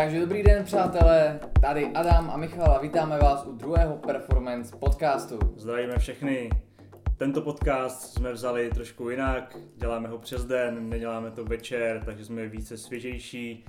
Takže dobrý den přátelé, tady Adam a Michal a vítáme vás u druhého Performance podcastu. Zdravíme všechny. Tento podcast jsme vzali trošku jinak, děláme ho přes den, neděláme to večer, takže jsme více svěžejší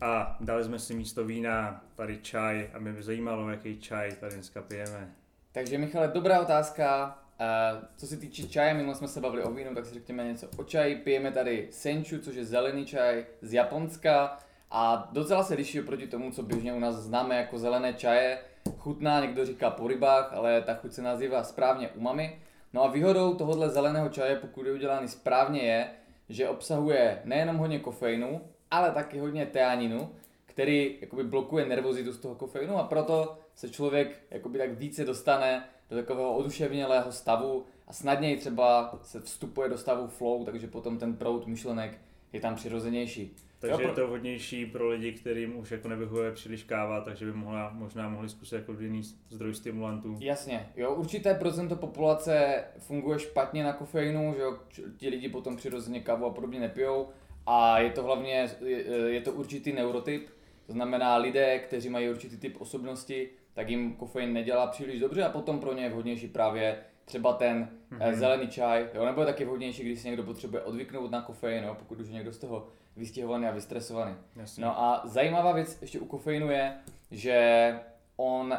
a dali jsme si místo vína tady čaj a mě by zajímalo, jaký čaj tady dneska pijeme. Takže Michale, dobrá otázka. Uh, co se týče čaje, minule jsme se bavili o vínu, tak si řekněme něco o čaji. Pijeme tady senchu, což je zelený čaj z Japonska a docela se liší oproti tomu, co běžně u nás známe jako zelené čaje. Chutná, někdo říká po rybách, ale ta chuť se nazývá správně umami. No a výhodou tohohle zeleného čaje, pokud je udělaný správně, je, že obsahuje nejenom hodně kofeinu, ale taky hodně teaninu, který jakoby blokuje nervozitu z toho kofeinu a proto se člověk jakoby tak více dostane do takového oduševnělého stavu a snadněji třeba se vstupuje do stavu flow, takže potom ten proud myšlenek je tam přirozenější. Takže jo, je to vhodnější pro lidi, kterým už jako nevyhovuje příliš káva, takže by mohla, možná mohli zkusit jako jiný zdroj stimulantů. Jasně, jo, určité procento populace funguje špatně na kofeinu, že jo, ti lidi potom přirozeně kávu a podobně nepijou a je to hlavně, je, je to určitý neurotyp, to znamená lidé, kteří mají určitý typ osobnosti, tak jim kofein nedělá příliš dobře a potom pro ně je vhodnější právě třeba ten mm-hmm. zelený čaj, jo, nebo je taky vhodnější, když si někdo potřebuje odvyknout na kofein, jo, pokud už je někdo z toho vystihovaný a vystresovaný. Jasně. No a zajímavá věc ještě u kofeinu je, že on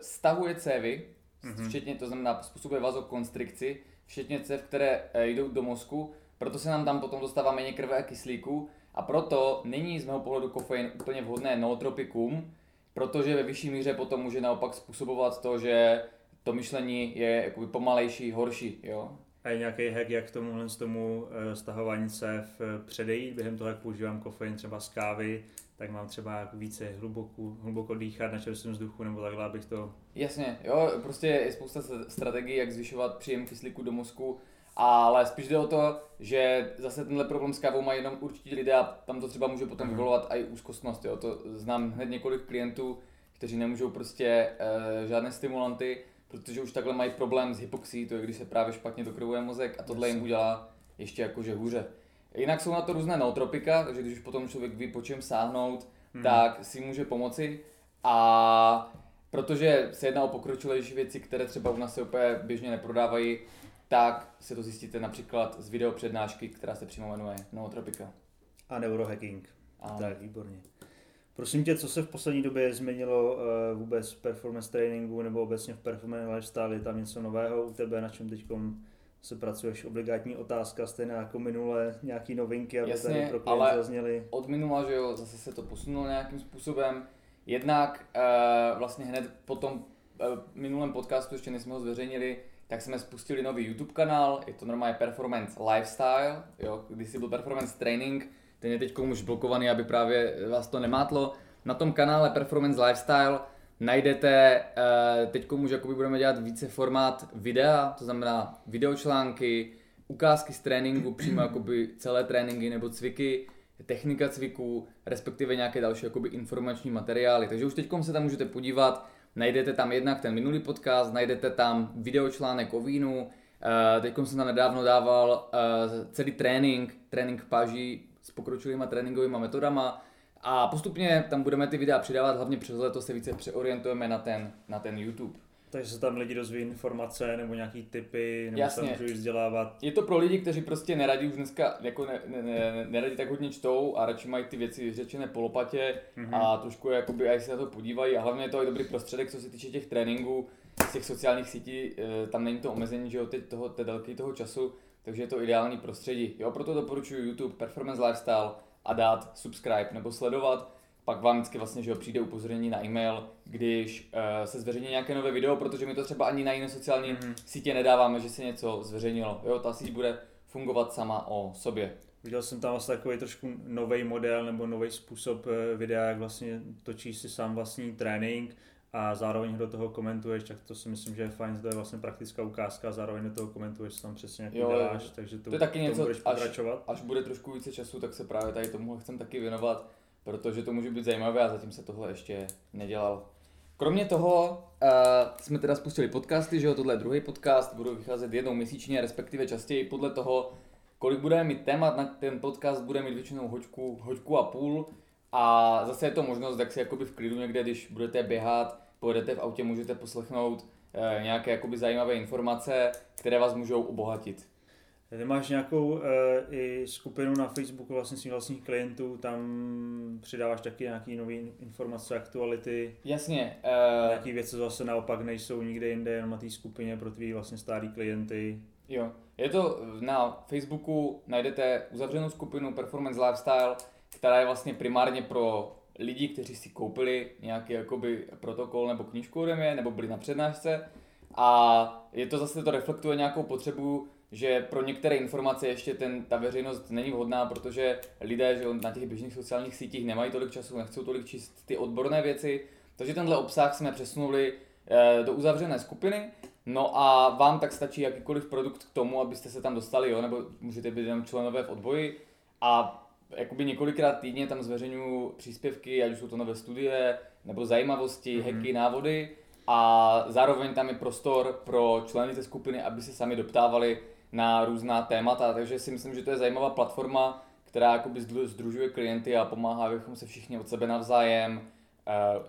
stahuje cévy, mm-hmm. včetně, to znamená způsobuje vazokonstrikci, včetně cév, které e, jdou do mozku, proto se nám tam potom dostává méně krve a kyslíku a proto není z mého pohledu kofein úplně vhodné nootropikum, protože ve vyšší míře potom může naopak způsobovat to, že to myšlení je jakoby pomalejší, horší, jo. A je nějaký hack, jak tomuhle z tomu eh, stahování se v předejít, během toho, jak používám kofein třeba z kávy, tak mám třeba více hluboko, hluboko dýchat na čerstvém vzduchu, nebo takhle, abych to... Jasně, jo, prostě je spousta strategií, jak zvyšovat příjem kyslíku do mozku, ale spíš jde o to, že zase tenhle problém s kávou mají jenom určitě lidé a tam to třeba může potom mm. vyvolovat i úzkostnost, jo, to znám hned několik klientů, kteří nemůžou prostě e, žádné stimulanty, protože už takhle mají problém s hypoxí, to je když se právě špatně dokrvuje mozek a tohle jim udělá ještě jakože hůře. Jinak jsou na to různé nootropika, takže když už potom člověk ví, po čem sáhnout, hmm. tak si může pomoci. A protože se jedná o pokročilejší věci, které třeba u nás se úplně běžně neprodávají, tak se to zjistíte například z video přednášky, která se přímo jmenuje Nootropika. A neurohacking. A... Tak, výborně. Prosím tě, co se v poslední době změnilo uh, vůbec v performance trainingu nebo obecně v performance lifestyle? Je tam něco nového u tebe, na čem teď se pracuješ? Obligátní otázka, stejně jako minule, nějaký novinky, aby Jasně, tady pro ale zazněly? od minula, že jo, zase se to posunulo nějakým způsobem. Jednak uh, vlastně hned po tom uh, minulém podcastu, ještě než jsme ho zveřejnili, tak jsme spustili nový YouTube kanál, je to normálně Performance Lifestyle, jo, když si byl Performance Training, ten je teď už blokovaný, aby právě vás to nemátlo. Na tom kanále Performance Lifestyle najdete, eh, teď už budeme dělat více formát videa, to znamená videočlánky, ukázky z tréninku, přímo jakoby celé tréninky nebo cviky, technika cviků, respektive nějaké další jakoby informační materiály. Takže už teď se tam můžete podívat, najdete tam jednak ten minulý podcast, najdete tam videočlánek o vínu, eh, teď jsem tam nedávno dával eh, celý trénink, trénink paží pokročilýma tréninkovými metodama a postupně tam budeme ty videa přidávat, hlavně přes leto se více přeorientujeme na ten, na ten YouTube. Takže se tam lidi dozví informace nebo nějaký typy, nebo Jasně. se můžou vzdělávat. Je to pro lidi, kteří prostě neradí už dneska, jako ne, ne, ne, neradí tak hodně čtou a radši mají ty věci řečené po lopatě mm-hmm. a trošku jakoby aj se na to podívají a hlavně je to i dobrý prostředek, co se týče těch tréninků, z těch sociálních sítí, eh, tam není to omezení, že jo, teď toho, té délky toho času, takže je to ideální prostředí. Jo, proto doporučuji YouTube Performance Lifestyle a dát subscribe nebo sledovat. Pak vám vždycky vlastně, že jo, přijde upozornění na e-mail, když uh, se zveřejní nějaké nové video, protože my to třeba ani na jiné sociální mm-hmm. sítě nedáváme, že se něco zveřejnilo. Jo, ta síť bude fungovat sama o sobě. Viděl jsem tam vlastně takový trošku nový model nebo nový způsob eh, videa, jak vlastně točíš si sám vlastní trénink a zároveň do toho komentuješ, tak to si myslím, že je fajn, to je vlastně praktická ukázka a zároveň do toho komentuješ, co tam přesně jak jo, děláš, takže to, to je taky něco, budeš až, až bude trošku více času, tak se právě tady tomu chcem taky věnovat, protože to může být zajímavé a zatím se tohle ještě nedělal. Kromě toho uh, jsme teda spustili podcasty, že jo, tohle je druhý podcast, budou vycházet jednou měsíčně, respektive častěji podle toho, kolik budeme mít témat na ten podcast, bude mít většinou hoďku, hoďku a půl, A zase je to možnost, jak si jakoby v klidu někde, když budete běhat, pojedete v autě, můžete poslechnout e, nějaké jakoby zajímavé informace, které vás můžou obohatit. Ty máš nějakou uh, i skupinu na Facebooku vlastně svých vlastních klientů, tam přidáváš taky nějaké nové informace, aktuality. Jasně. Uh, nějaké věci zase naopak nejsou nikde jinde, jenom na té skupině pro tvý vlastně starý klienty. Jo, je to na Facebooku, najdete uzavřenou skupinu Performance Lifestyle, která je vlastně primárně pro lidi, kteří si koupili nějaký jakoby protokol nebo knížku ode mě, nebo byli na přednášce. A je to zase, to reflektuje nějakou potřebu že pro některé informace ještě ten, ta veřejnost není vhodná, protože lidé že na těch běžných sociálních sítích nemají tolik času, nechcou tolik číst ty odborné věci, takže tenhle obsah jsme přesunuli e, do uzavřené skupiny, no a vám tak stačí jakýkoliv produkt k tomu, abyste se tam dostali, jo, nebo můžete být jenom členové v odboji. A jakoby několikrát týdně tam zveřejňuju příspěvky, ať už jsou to nové studie, nebo zajímavosti, mm-hmm. hacky, návody a zároveň tam je prostor pro členy té skupiny, aby se sami doptávali na různá témata, takže si myslím, že to je zajímavá platforma, která jakoby združuje klienty a pomáhá, abychom se všichni od sebe navzájem uh,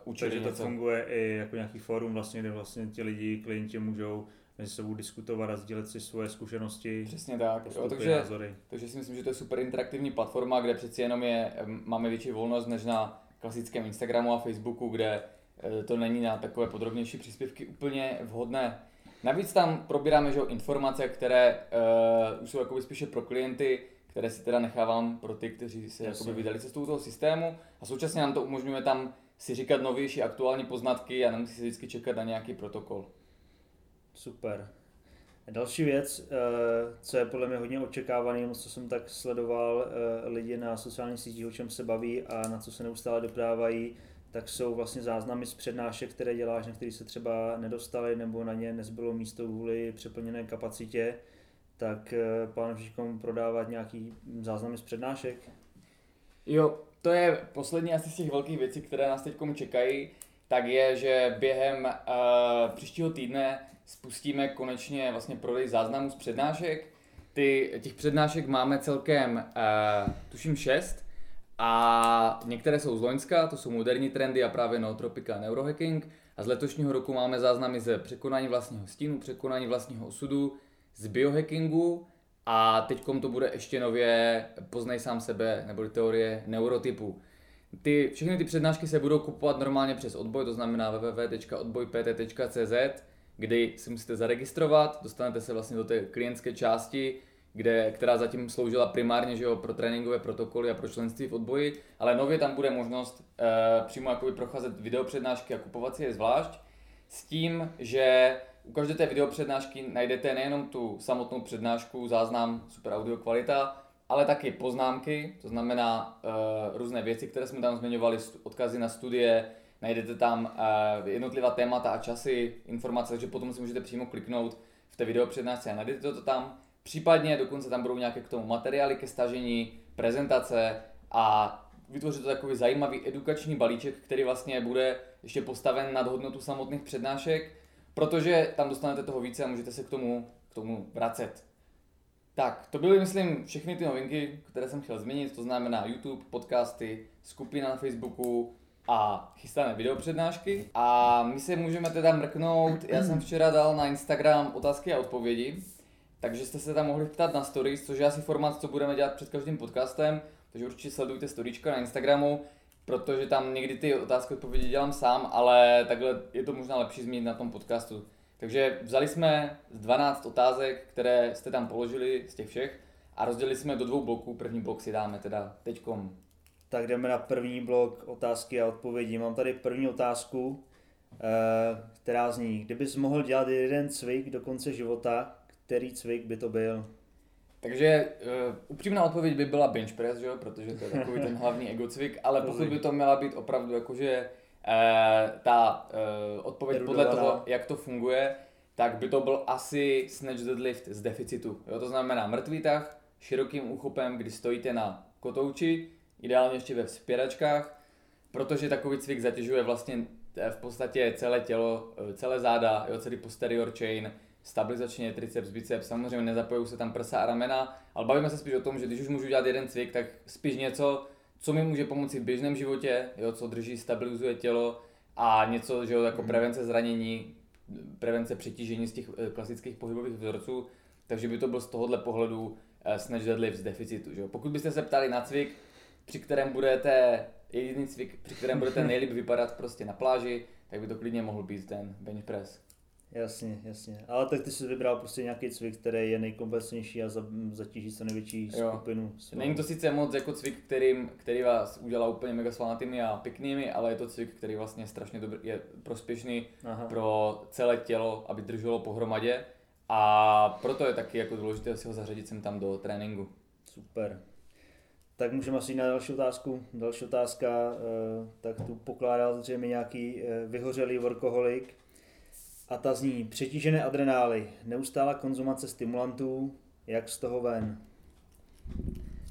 učili Takže to něco. funguje i jako nějaký fórum, vlastně, kde vlastně ti lidi, klienti můžou mezi sebou diskutovat a sdílet si svoje zkušenosti. Přesně tak. Jo, takže, názory. takže si myslím, že to je super interaktivní platforma, kde přeci jenom je, máme větší volnost než na klasickém Instagramu a Facebooku, kde eh, to není na takové podrobnější příspěvky úplně vhodné. Navíc tam probíráme že, informace, které uh, už jsou jakoby spíše pro klienty, které si teda nechávám pro ty, kteří se jakoby vydali cestou toho systému a současně nám to umožňuje tam si říkat novější aktuální poznatky a nemusí se vždycky čekat na nějaký protokol. Super. Další věc, eh, co je podle mě hodně očekávaný, co jsem tak sledoval eh, lidi na sociálních sítích, o čem se baví a na co se neustále doprávají, tak jsou vlastně záznamy z přednášek, které děláš, na které se třeba nedostali nebo na ně nezbylo místo kvůli přeplněné kapacitě, tak eh, Žižkom prodávat nějaký záznamy z přednášek? Jo, to je poslední asi z těch velkých věcí, které nás teď čekají, tak je, že během uh, příštího týdne spustíme konečně vlastně prodej záznamů z přednášek. Ty, těch přednášek máme celkem, uh, tuším, šest a některé jsou z Loňska, to jsou moderní trendy a právě nootropika a neurohacking. A z letošního roku máme záznamy ze překonání vlastního stínu, překonání vlastního osudu, z biohackingu a teď to bude ještě nově Poznej sám sebe, nebo teorie neurotypu. Ty, všechny ty přednášky se budou kupovat normálně přes odboj, to znamená www.odbojpt.cz, kdy si musíte zaregistrovat, dostanete se vlastně do té klientské části, kde, která zatím sloužila primárně že jo, pro tréninkové protokoly a pro členství v odboji, ale nově tam bude možnost e, přímo jakoby procházet videopřednášky a kupovat si je zvlášť, s tím, že u každé té videopřednášky najdete nejenom tu samotnou přednášku, záznam, super audio kvalita, ale taky poznámky, to znamená e, různé věci, které jsme tam zmiňovali, odkazy na studie, najdete tam e, jednotlivá témata a časy, informace, takže potom si můžete přímo kliknout v té videopřednášce a najdete to tam. Případně dokonce tam budou nějaké k tomu materiály ke stažení, prezentace a vytvořit to takový zajímavý edukační balíček, který vlastně bude ještě postaven nad hodnotu samotných přednášek, protože tam dostanete toho více a můžete se k tomu, k tomu vracet. Tak, to byly, myslím, všechny ty novinky, které jsem chtěl zmínit, to znamená YouTube, podcasty, skupina na Facebooku a chystané videopřednášky. A my se můžeme teda mrknout, já jsem včera dal na Instagram otázky a odpovědi, takže jste se tam mohli ptát na stories, což je asi formát, co budeme dělat před každým podcastem, takže určitě sledujte storyčka na Instagramu, protože tam někdy ty otázky odpovědi dělám sám, ale takhle je to možná lepší zmínit na tom podcastu. Takže vzali jsme z 12 otázek, které jste tam položili z těch všech a rozdělili jsme do dvou bloků. První blok si dáme teda teďkom. Tak jdeme na první blok otázky a odpovědi. Mám tady první otázku, eh, která zní, kdybys mohl dělat jeden cvik do konce života, který cvik by to byl? Takže uh, upřímná odpověď by byla bench press, že jo? protože to je takový ten hlavní ego cvik, ale pokud by to měla být opravdu jakože uh, ta uh, odpověď Erudovaná. podle toho, jak to funguje, tak by to byl asi snatch deadlift z deficitu. Jo? To znamená mrtvý tah, širokým úchopem, kdy stojíte na kotouči, ideálně ještě ve vzpěračkách, protože takový cvik zatěžuje vlastně v podstatě celé tělo, celé záda, jo, celý posterior chain, stabilizačně triceps, biceps, samozřejmě nezapojují se tam prsa a ramena, ale bavíme se spíš o tom, že když už můžu dělat jeden cvik, tak spíš něco, co mi může pomoci v běžném životě, jo, co drží, stabilizuje tělo a něco, že jo, jako mm. prevence zranění, prevence přetížení z těch eh, klasických pohybových vzorců, takže by to byl z tohohle pohledu eh, snatch deadlift z deficitu. Že jo. Pokud byste se ptali na cvik, při kterém budete, jediný cvik, při kterém budete nejlíp vypadat prostě na pláži, tak by to klidně mohl být ten bench press. Jasně, jasně. Ale tak ty jsi vybral prostě nějaký cvik, který je nejkomplexnější a zatíží se největší jo. skupinu. Svou. Není to sice moc jako cvik, který, který vás udělá úplně mega svalnatými a pěknými, ale je to cvik, který vlastně strašně dobrý, je prospěšný Aha. pro celé tělo, aby drželo pohromadě. A proto je taky jako důležité si ho zařadit sem tam do tréninku. Super. Tak můžeme asi na další otázku. Další otázka, eh, tak tu pokládal zřejmě nějaký eh, vyhořelý workoholik a ta zní přetížené adrenály, neustála konzumace stimulantů, jak z toho ven.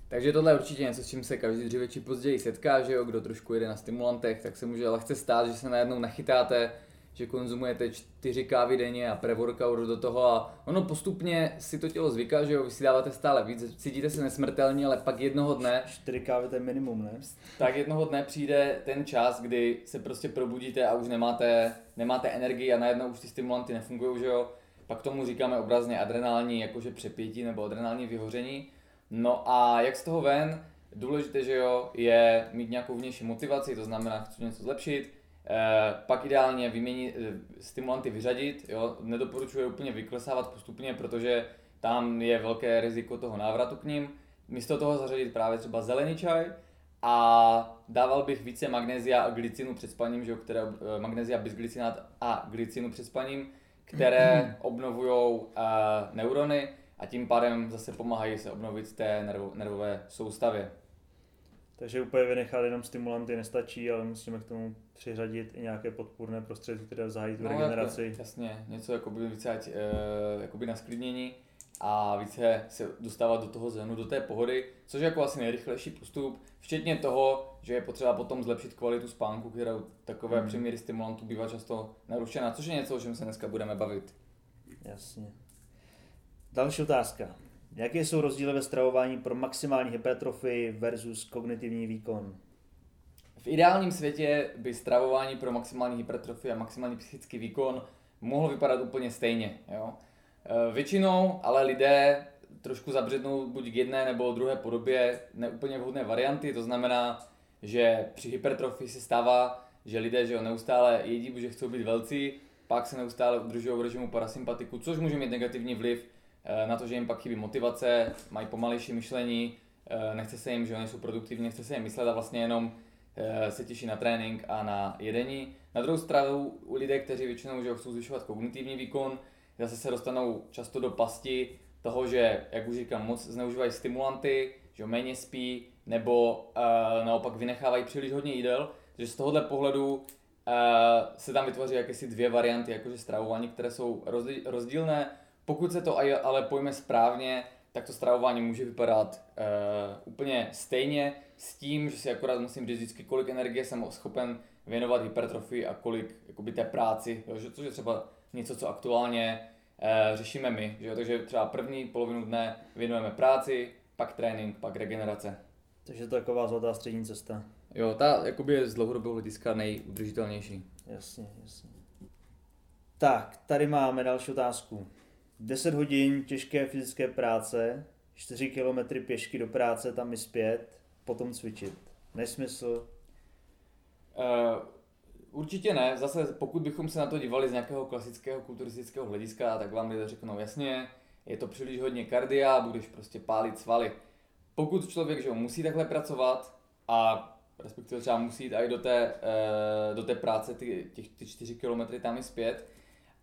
Takže tohle je určitě něco, s čím se každý dříve či později setká, že jo, kdo trošku jede na stimulantech, tak se může lehce stát, že se najednou nachytáte že konzumujete čtyři kávy denně a pre-workout do toho a ono postupně si to tělo zvyká, že jo, vy si dáváte stále víc, cítíte se nesmrtelně, ale pak jednoho dne... Čtyři kávy to je minimum, ne? Tak jednoho dne přijde ten čas, kdy se prostě probudíte a už nemáte, nemáte energii a najednou už ty stimulanty nefungují, že jo. Pak tomu říkáme obrazně adrenální, jakože přepětí nebo adrenální vyhoření. No a jak z toho ven? Důležité, že jo, je mít nějakou vnější motivaci, to znamená, chci něco zlepšit, Eh, pak ideálně vyměnit, eh, stimulanty vyřadit, jo? nedoporučuji úplně vyklesávat postupně, protože tam je velké riziko toho návratu k ním. Místo toho zařadit právě třeba zelený čaj a dával bych více magnézia a glycinu před spaním, že jo, které, eh, magnézia, bisglycinát a glycinu před spaním, které obnovují uh, neurony a tím pádem zase pomáhají se obnovit té nervo, nervové soustavě. Takže úplně vynechat jenom stimulanty nestačí, ale musíme k tomu přiřadit i nějaké podpůrné prostředky, které zahájí tu no, regeneraci. Jako, jasně, něco jako by více ať, e, jakoby na sklidnění a více se dostávat do toho zenu, do té pohody, což je jako asi nejrychlejší postup, včetně toho, že je potřeba potom zlepšit kvalitu spánku, která takové mm. přeměry stimulantů bývá často narušená, což je něco, o čem se dneska budeme bavit. Jasně. Další otázka. Jaké jsou rozdíly ve stravování pro maximální hypertrofii versus kognitivní výkon? V ideálním světě by stravování pro maximální hypertrofii a maximální psychický výkon mohlo vypadat úplně stejně. Jo? E, většinou ale lidé trošku zabřednou buď k jedné nebo druhé podobě neúplně vhodné varianty, to znamená, že při hypertrofii se stává, že lidé že jo, neustále jedí, protože chcou být velcí, pak se neustále udržují v režimu parasympatiku, což může mít negativní vliv na to, že jim pak chybí motivace, mají pomalejší myšlení, eh, nechce se jim, že oni jsou produktivní, nechce se jim myslet a vlastně jenom eh, se těší na trénink a na jedení. Na druhou stranu u lidé, kteří většinou že chcou zvyšovat kognitivní výkon, zase se dostanou často do pasti toho, že, jak už říkám, moc zneužívají stimulanty, že méně spí, nebo uh, naopak vynechávají příliš hodně jídel. Takže z tohohle pohledu uh, se tam vytvoří jakési dvě varianty, jakože stravování, které jsou rozdílné pokud se to ale pojme správně, tak to stravování může vypadat uh, úplně stejně s tím, že si akorát musím říct vždycky, kolik energie jsem schopen věnovat hypertrofii a kolik jakoby, té práci, jo, že, což je třeba něco, co aktuálně uh, řešíme my. Že, takže třeba první polovinu dne věnujeme práci, pak trénink, pak regenerace. Takže to je taková zlatá střední cesta. Jo, ta jakoby je z dlouhodobého hlediska nejudržitelnější. Jasně, jasně. Tak, tady máme další otázku. 10 hodin těžké fyzické práce, 4 km pěšky do práce, tam i zpět, potom cvičit. Nesmysl? Uh, určitě ne. Zase pokud bychom se na to dívali z nějakého klasického kulturistického hlediska, tak vám lidé řeknou jasně, je to příliš hodně kardia, budeš prostě pálit svaly. Pokud člověk že musí takhle pracovat a respektive třeba musí jít i do té, uh, do té práce ty, těch, ty 4 km tam i zpět,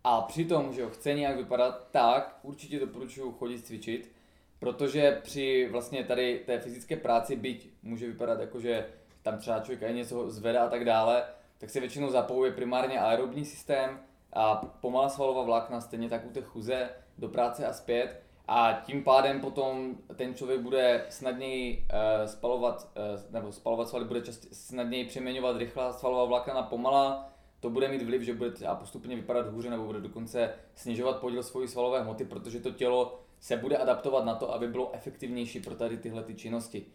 a přitom, že jo, chce nějak vypadat, tak určitě doporučuji chodit cvičit, protože při vlastně tady té fyzické práci, byť může vypadat jako, že tam třeba člověk aj něco zvedá a tak dále, tak se většinou zapojuje primárně aerobní systém a pomalá svalová vlákna, stejně tak u té chuze do práce a zpět. A tím pádem potom ten člověk bude snadněji uh, spalovat, uh, nebo spalovat svaly, bude snadněji přeměňovat rychlá svalová vlákna na pomalá, to bude mít vliv, že bude třeba postupně vypadat hůře nebo bude dokonce snižovat podíl svojí svalové hmoty, protože to tělo se bude adaptovat na to, aby bylo efektivnější pro tady tyhle ty činnosti.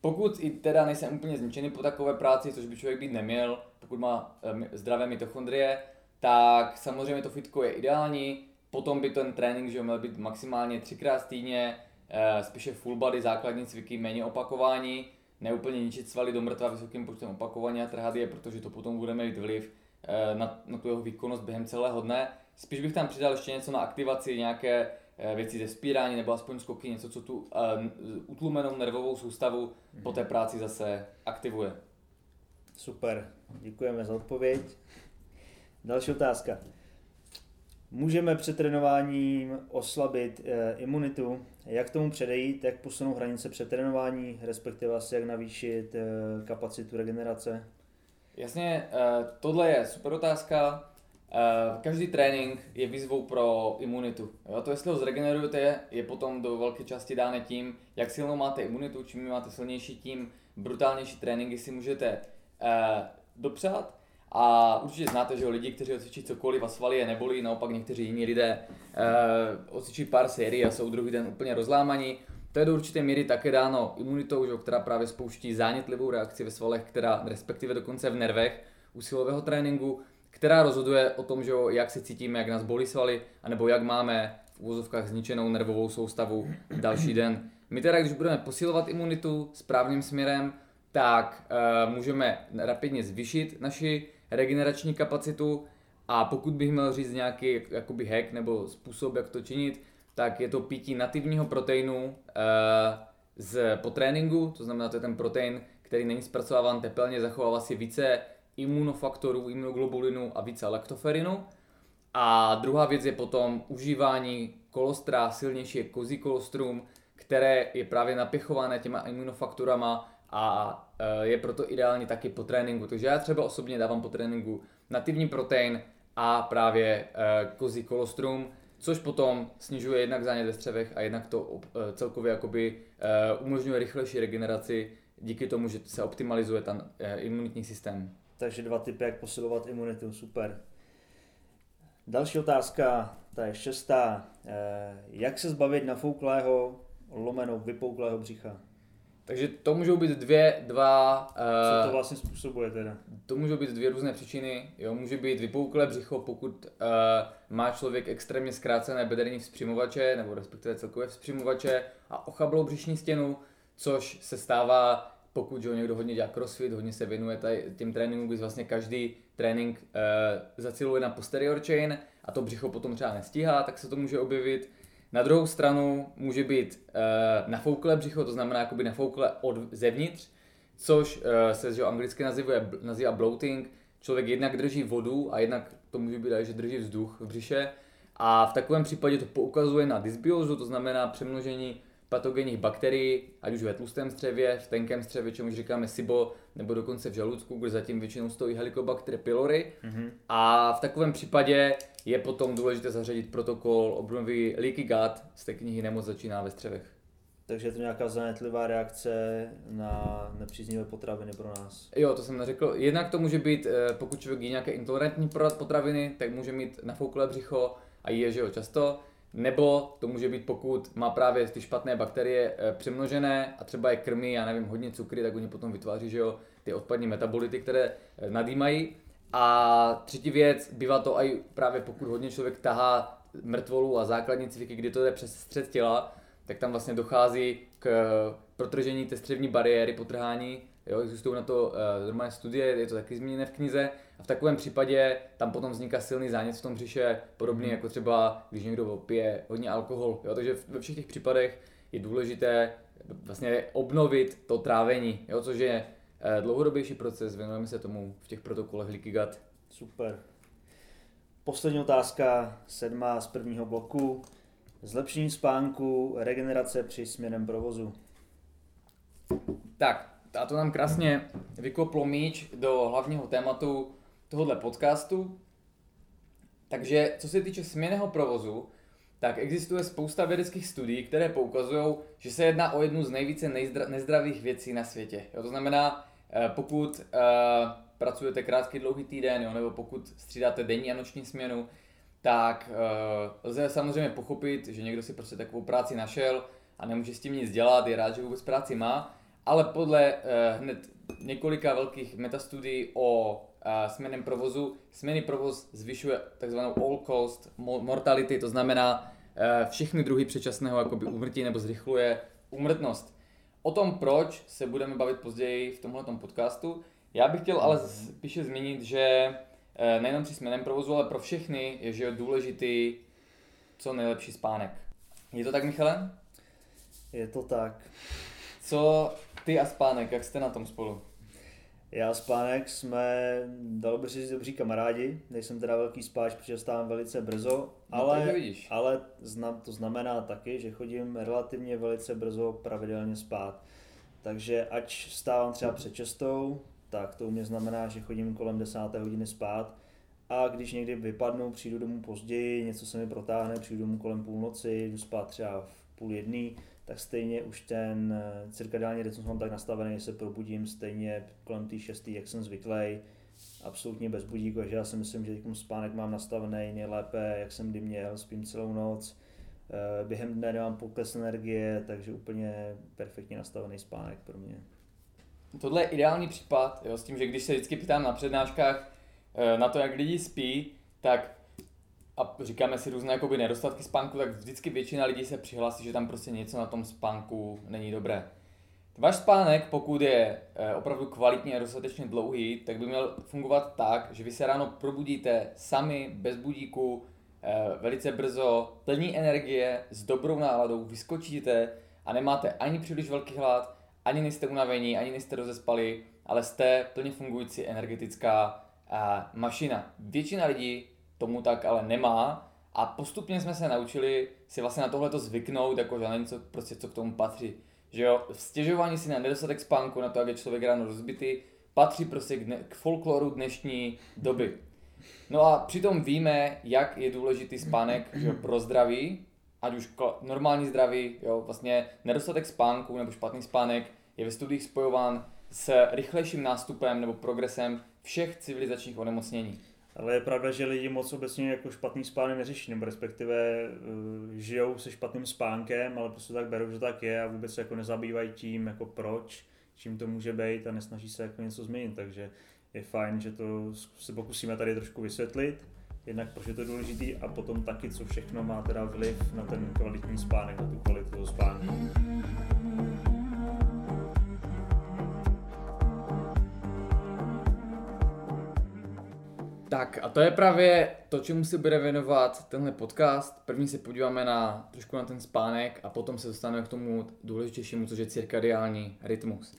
Pokud i teda nejsem úplně zničený po takové práci, což by člověk být neměl, pokud má zdravé mitochondrie, tak samozřejmě to fitko je ideální, potom by ten trénink že měl být maximálně třikrát týdně, e, spíše full body, základní cviky, méně opakování, neúplně ničit svaly do mrtva vysokým počtem opakování a trhat je, protože to potom bude mít vliv na, na tu jeho výkonnost během celého dne. Spíš bych tam přidal ještě něco na aktivaci, nějaké Eh, věci ze spírání nebo aspoň skoky, něco, co tu uh, utlumenou nervovou soustavu mm-hmm. po té práci zase aktivuje. Super, děkujeme za odpověď. Další otázka. Můžeme před trénováním oslabit e, imunitu. Jak tomu předejít, jak posunout hranice před trénování, respektive asi jak navýšit e, kapacitu regenerace? Jasně, e, tohle je super otázka. Uh, každý trénink je výzvou pro imunitu. Jo? To, jestli ho zregenerujete, je potom do velké části dáne tím, jak silnou máte imunitu, čím máte silnější, tím brutálnější tréninky si můžete uh, dopřát. A určitě znáte, že lidi, kteří odcvičí cokoliv a svaly je nebolí, naopak někteří jiní lidé uh, odcvičí pár sérií a jsou druhý den úplně rozlámaní. To je do určité míry také dáno imunitou, že, která právě spouští zánětlivou reakci ve svalech, která respektive dokonce v nervech u silového tréninku která rozhoduje o tom, že jak se cítíme, jak nás bolí svaly, anebo jak máme v úvozovkách zničenou nervovou soustavu další den. My teda, když budeme posilovat imunitu správným směrem, tak uh, můžeme rapidně zvýšit naši regenerační kapacitu a pokud bych měl říct nějaký jakoby hack nebo způsob, jak to činit, tak je to pití nativního proteinu uh, z, po tréninku, to znamená, to je ten protein, který není zpracováván tepelně, zachovává si více imunofaktorů, imunoglobulinu a více laktoferinu. A druhá věc je potom užívání kolostra, silnější je kozí kolostrum, které je právě napěchované těma imunofaktorama a e, je proto ideální taky po tréninku. Takže já třeba osobně dávám po tréninku nativní protein a právě e, kozí kolostrum, což potom snižuje jednak zánět ve střevech a jednak to e, celkově jakoby umožňuje rychlejší regeneraci díky tomu, že se optimalizuje ten imunitní systém. Takže dva typy, jak posilovat imunitu, super. Další otázka, ta je šestá. Eh, jak se zbavit nafouklého, lomeno, vypouklého břicha? Takže to můžou být dvě, dva... Uh, Co to vlastně způsobuje teda? To můžou být dvě různé příčiny. Jo, může být vypouklé břicho, pokud uh, má člověk extrémně zkrácené bederní vzpřimovače, nebo respektive celkové vzpřimovače a ochablou břišní stěnu, což se stává pokud že někdo hodně dělá crossfit, hodně se věnuje tady těm tréninkům, kdy vlastně každý trénink uh, zaciluje na posterior chain a to břicho potom třeba nestíhá, tak se to může objevit. Na druhou stranu může být uh, nafouklé břicho, to znamená jakoby nafoukle od zevnitř, což uh, se že anglicky nazývá, nazývá bloating. Člověk jednak drží vodu a jednak to může být, že drží vzduch v břiše. A v takovém případě to poukazuje na dysbiózu, to znamená přemnožení patogenních bakterií, ať už ve tlustém střevě, v tenkém střevě, čemu říkáme SIBO, nebo dokonce v žaludku, kde zatím většinou stojí Helicobacter pylori. Mm-hmm. A v takovém případě je potom důležité zařadit protokol obnovy leaky gut z té knihy Nemoc začíná ve střevech. Takže je to nějaká zanetlivá reakce na nepříznivé potraviny pro nás. Jo, to jsem neřekl. Jednak to může být, eh, pokud člověk jí nějaké intolerantní potraviny, tak může mít nafouklé břicho a je, že jo, často. Nebo to může být, pokud má právě ty špatné bakterie e, přemnožené a třeba je krmí, já nevím, hodně cukry, tak oni potom vytváří, že jo, ty odpadní metabolity, které e, nadýmají. A třetí věc, bývá to i právě pokud hodně člověk tahá mrtvolu a základní cviky, kdy to jde přes střed těla, tak tam vlastně dochází k protržení té střevní bariéry, potrhání Jo, existují na to uh, normálně studie, je to taky zmíněné v knize. A v takovém případě tam potom vzniká silný zánět v tom břiše, podobně mm. jako třeba, když někdo pije hodně alkohol. Jo, takže ve všech těch případech je důležité vlastně obnovit to trávení, jo, což je uh, dlouhodobější proces, věnujeme se tomu v těch protokolech Leaky Gut. Super. Poslední otázka, sedmá z prvního bloku. Zlepšení spánku, regenerace při směrem provozu. Tak, a to nám krásně vykoplo míč do hlavního tématu tohohle podcastu. Takže co se týče směného provozu, tak existuje spousta vědeckých studií, které poukazují, že se jedná o jednu z nejvíce nezdra- nezdravých věcí na světě. Jo, to znamená, eh, pokud uh, pracujete krátký dlouhý týden, jo, nebo pokud střídáte denní a noční směnu, tak uh, lze samozřejmě pochopit, že někdo si prostě takovou práci našel a nemůže s tím nic dělat, je rád, že vůbec práci má, ale podle uh, hned několika velkých metastudií o uh, směnném provozu, směnný provoz zvyšuje takzvanou all cost mortality, to znamená uh, všechny druhy předčasného jakoby úmrtí nebo zrychluje úmrtnost. O tom, proč, se budeme bavit později v tomhle podcastu. Já bych chtěl ale spíše zmínit, že nejenom při směnném provozu, ale pro všechny je že důležitý co nejlepší spánek. Je to tak, Michale? Je to tak. Co ty a spánek, jak jste na tom spolu? Já a spánek jsme, dalo by říct, dobří kamarádi, nejsem teda velký spáč, protože stávám velice brzo, no, ale, vidíš. ale znam, to znamená taky, že chodím relativně velice brzo pravidelně spát. Takže ať stávám třeba před čestou, tak to u mě znamená, že chodím kolem desáté hodiny spát a když někdy vypadnu, přijdu domů později, něco se mi protáhne, přijdu domů kolem půlnoci, jdu spát třeba v půl jedný, tak stejně už ten eh, cirkadiální rytmus mám tak nastavený, že se probudím stejně kolem té šestý, jak jsem zvyklý, absolutně bez budíku, takže já si myslím, že spánek mám nastavený nejlépe, jak jsem kdy měl, spím celou noc, eh, během dne nemám pokles energie, takže úplně perfektně nastavený spánek pro mě. Tohle je ideální případ, jo, s tím, že když se vždycky ptám na přednáškách eh, na to, jak lidi spí, tak a říkáme si různé jakoby nedostatky spánku, tak vždycky většina lidí se přihlásí, že tam prostě něco na tom spánku není dobré. Váš spánek, pokud je eh, opravdu kvalitní a dostatečně dlouhý, tak by měl fungovat tak, že vy se ráno probudíte sami, bez budíku, eh, velice brzo, plní energie, s dobrou náladou, vyskočíte a nemáte ani příliš velký hlad, ani nejste unavení, ani nejste rozespali, ale jste plně fungující energetická eh, mašina. Většina lidí tomu tak ale nemá a postupně jsme se naučili si vlastně na tohle zvyknout, jako že něco prostě co k tomu patří. Že jo, stěžování si na nedostatek spánku, na to, jak je člověk ráno rozbitý, patří prostě k, k folkloru dnešní doby. No a přitom víme, jak je důležitý spánek že jo, pro zdraví, ať už normální zdraví, jo, vlastně nedostatek spánku nebo špatný spánek je ve studiích spojován s rychlejším nástupem nebo progresem všech civilizačních onemocnění. Ale je pravda, že lidi moc obecně jako špatný spánek neřeší, nebo respektive uh, žijou se špatným spánkem, ale prostě tak berou, že tak je a vůbec se jako nezabývají tím, jako proč, čím to může být a nesnaží se jako něco změnit, takže je fajn, že to se pokusíme tady trošku vysvětlit, jednak proč je to důležitý a potom taky, co všechno má teda vliv na ten kvalitní spánek, na tu kvalitu toho spánku. Tak a to je právě to, čemu si bude věnovat tenhle podcast. První se podíváme na trošku na ten spánek a potom se dostaneme k tomu důležitějšímu, což je cirkadiální rytmus.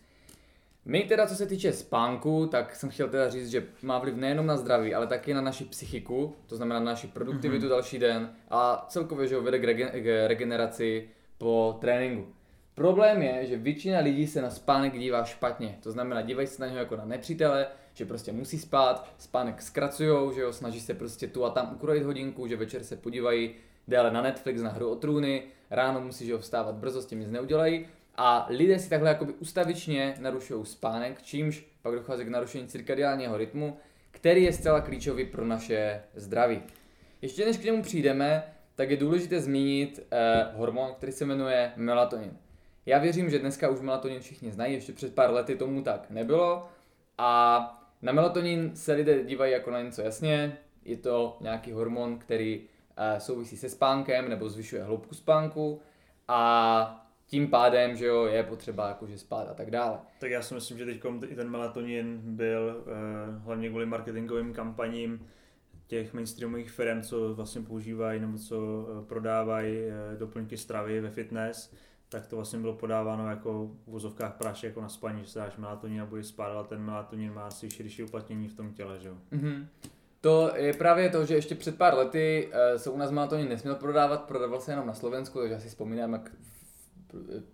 My teda, co se týče spánku, tak jsem chtěl teda říct, že má vliv nejenom na zdraví, ale taky na naši psychiku, to znamená na naši produktivitu mm-hmm. další den a celkově, že ho vede k, regen- k regeneraci po tréninku. Problém je, že většina lidí se na spánek dívá špatně, to znamená dívají se na něho jako na nepřítele, že prostě musí spát, spánek zkracujou, že jo, snaží se prostě tu a tam ukrojit hodinku, že večer se podívají déle na Netflix, na hru o trůny, ráno musí že jo, vstávat brzo, s tím nic neudělají a lidé si takhle jakoby ustavičně narušují spánek, čímž pak dochází k narušení cirkadiálního rytmu, který je zcela klíčový pro naše zdraví. Ještě než k němu přijdeme, tak je důležité zmínit eh, hormon, který se jmenuje melatonin. Já věřím, že dneska už melatonin všichni znají, ještě před pár lety tomu tak nebylo. A na melatonin se lidé dívají jako na něco jasně, je to nějaký hormon, který uh, souvisí se spánkem nebo zvyšuje hloubku spánku. A tím pádem, že jo, je potřeba jakože spát a tak dále. Tak já si myslím, že teď i ten melatonin byl uh, hlavně kvůli marketingovým kampaním těch mainstreamových firm, co vlastně používají nebo co uh, prodávají uh, doplňky stravy ve fitness, tak to vlastně bylo podáváno jako v vozovkách práše jako na spaní, že se dáš melatonin a budeš spát, ale ten melatonin má asi širší uplatnění v tom těle, že jo. Mm-hmm. To je právě to, že ještě před pár lety uh, se u nás melatonin nesměl prodávat, prodával se jenom na Slovensku, takže asi vzpomínám, jak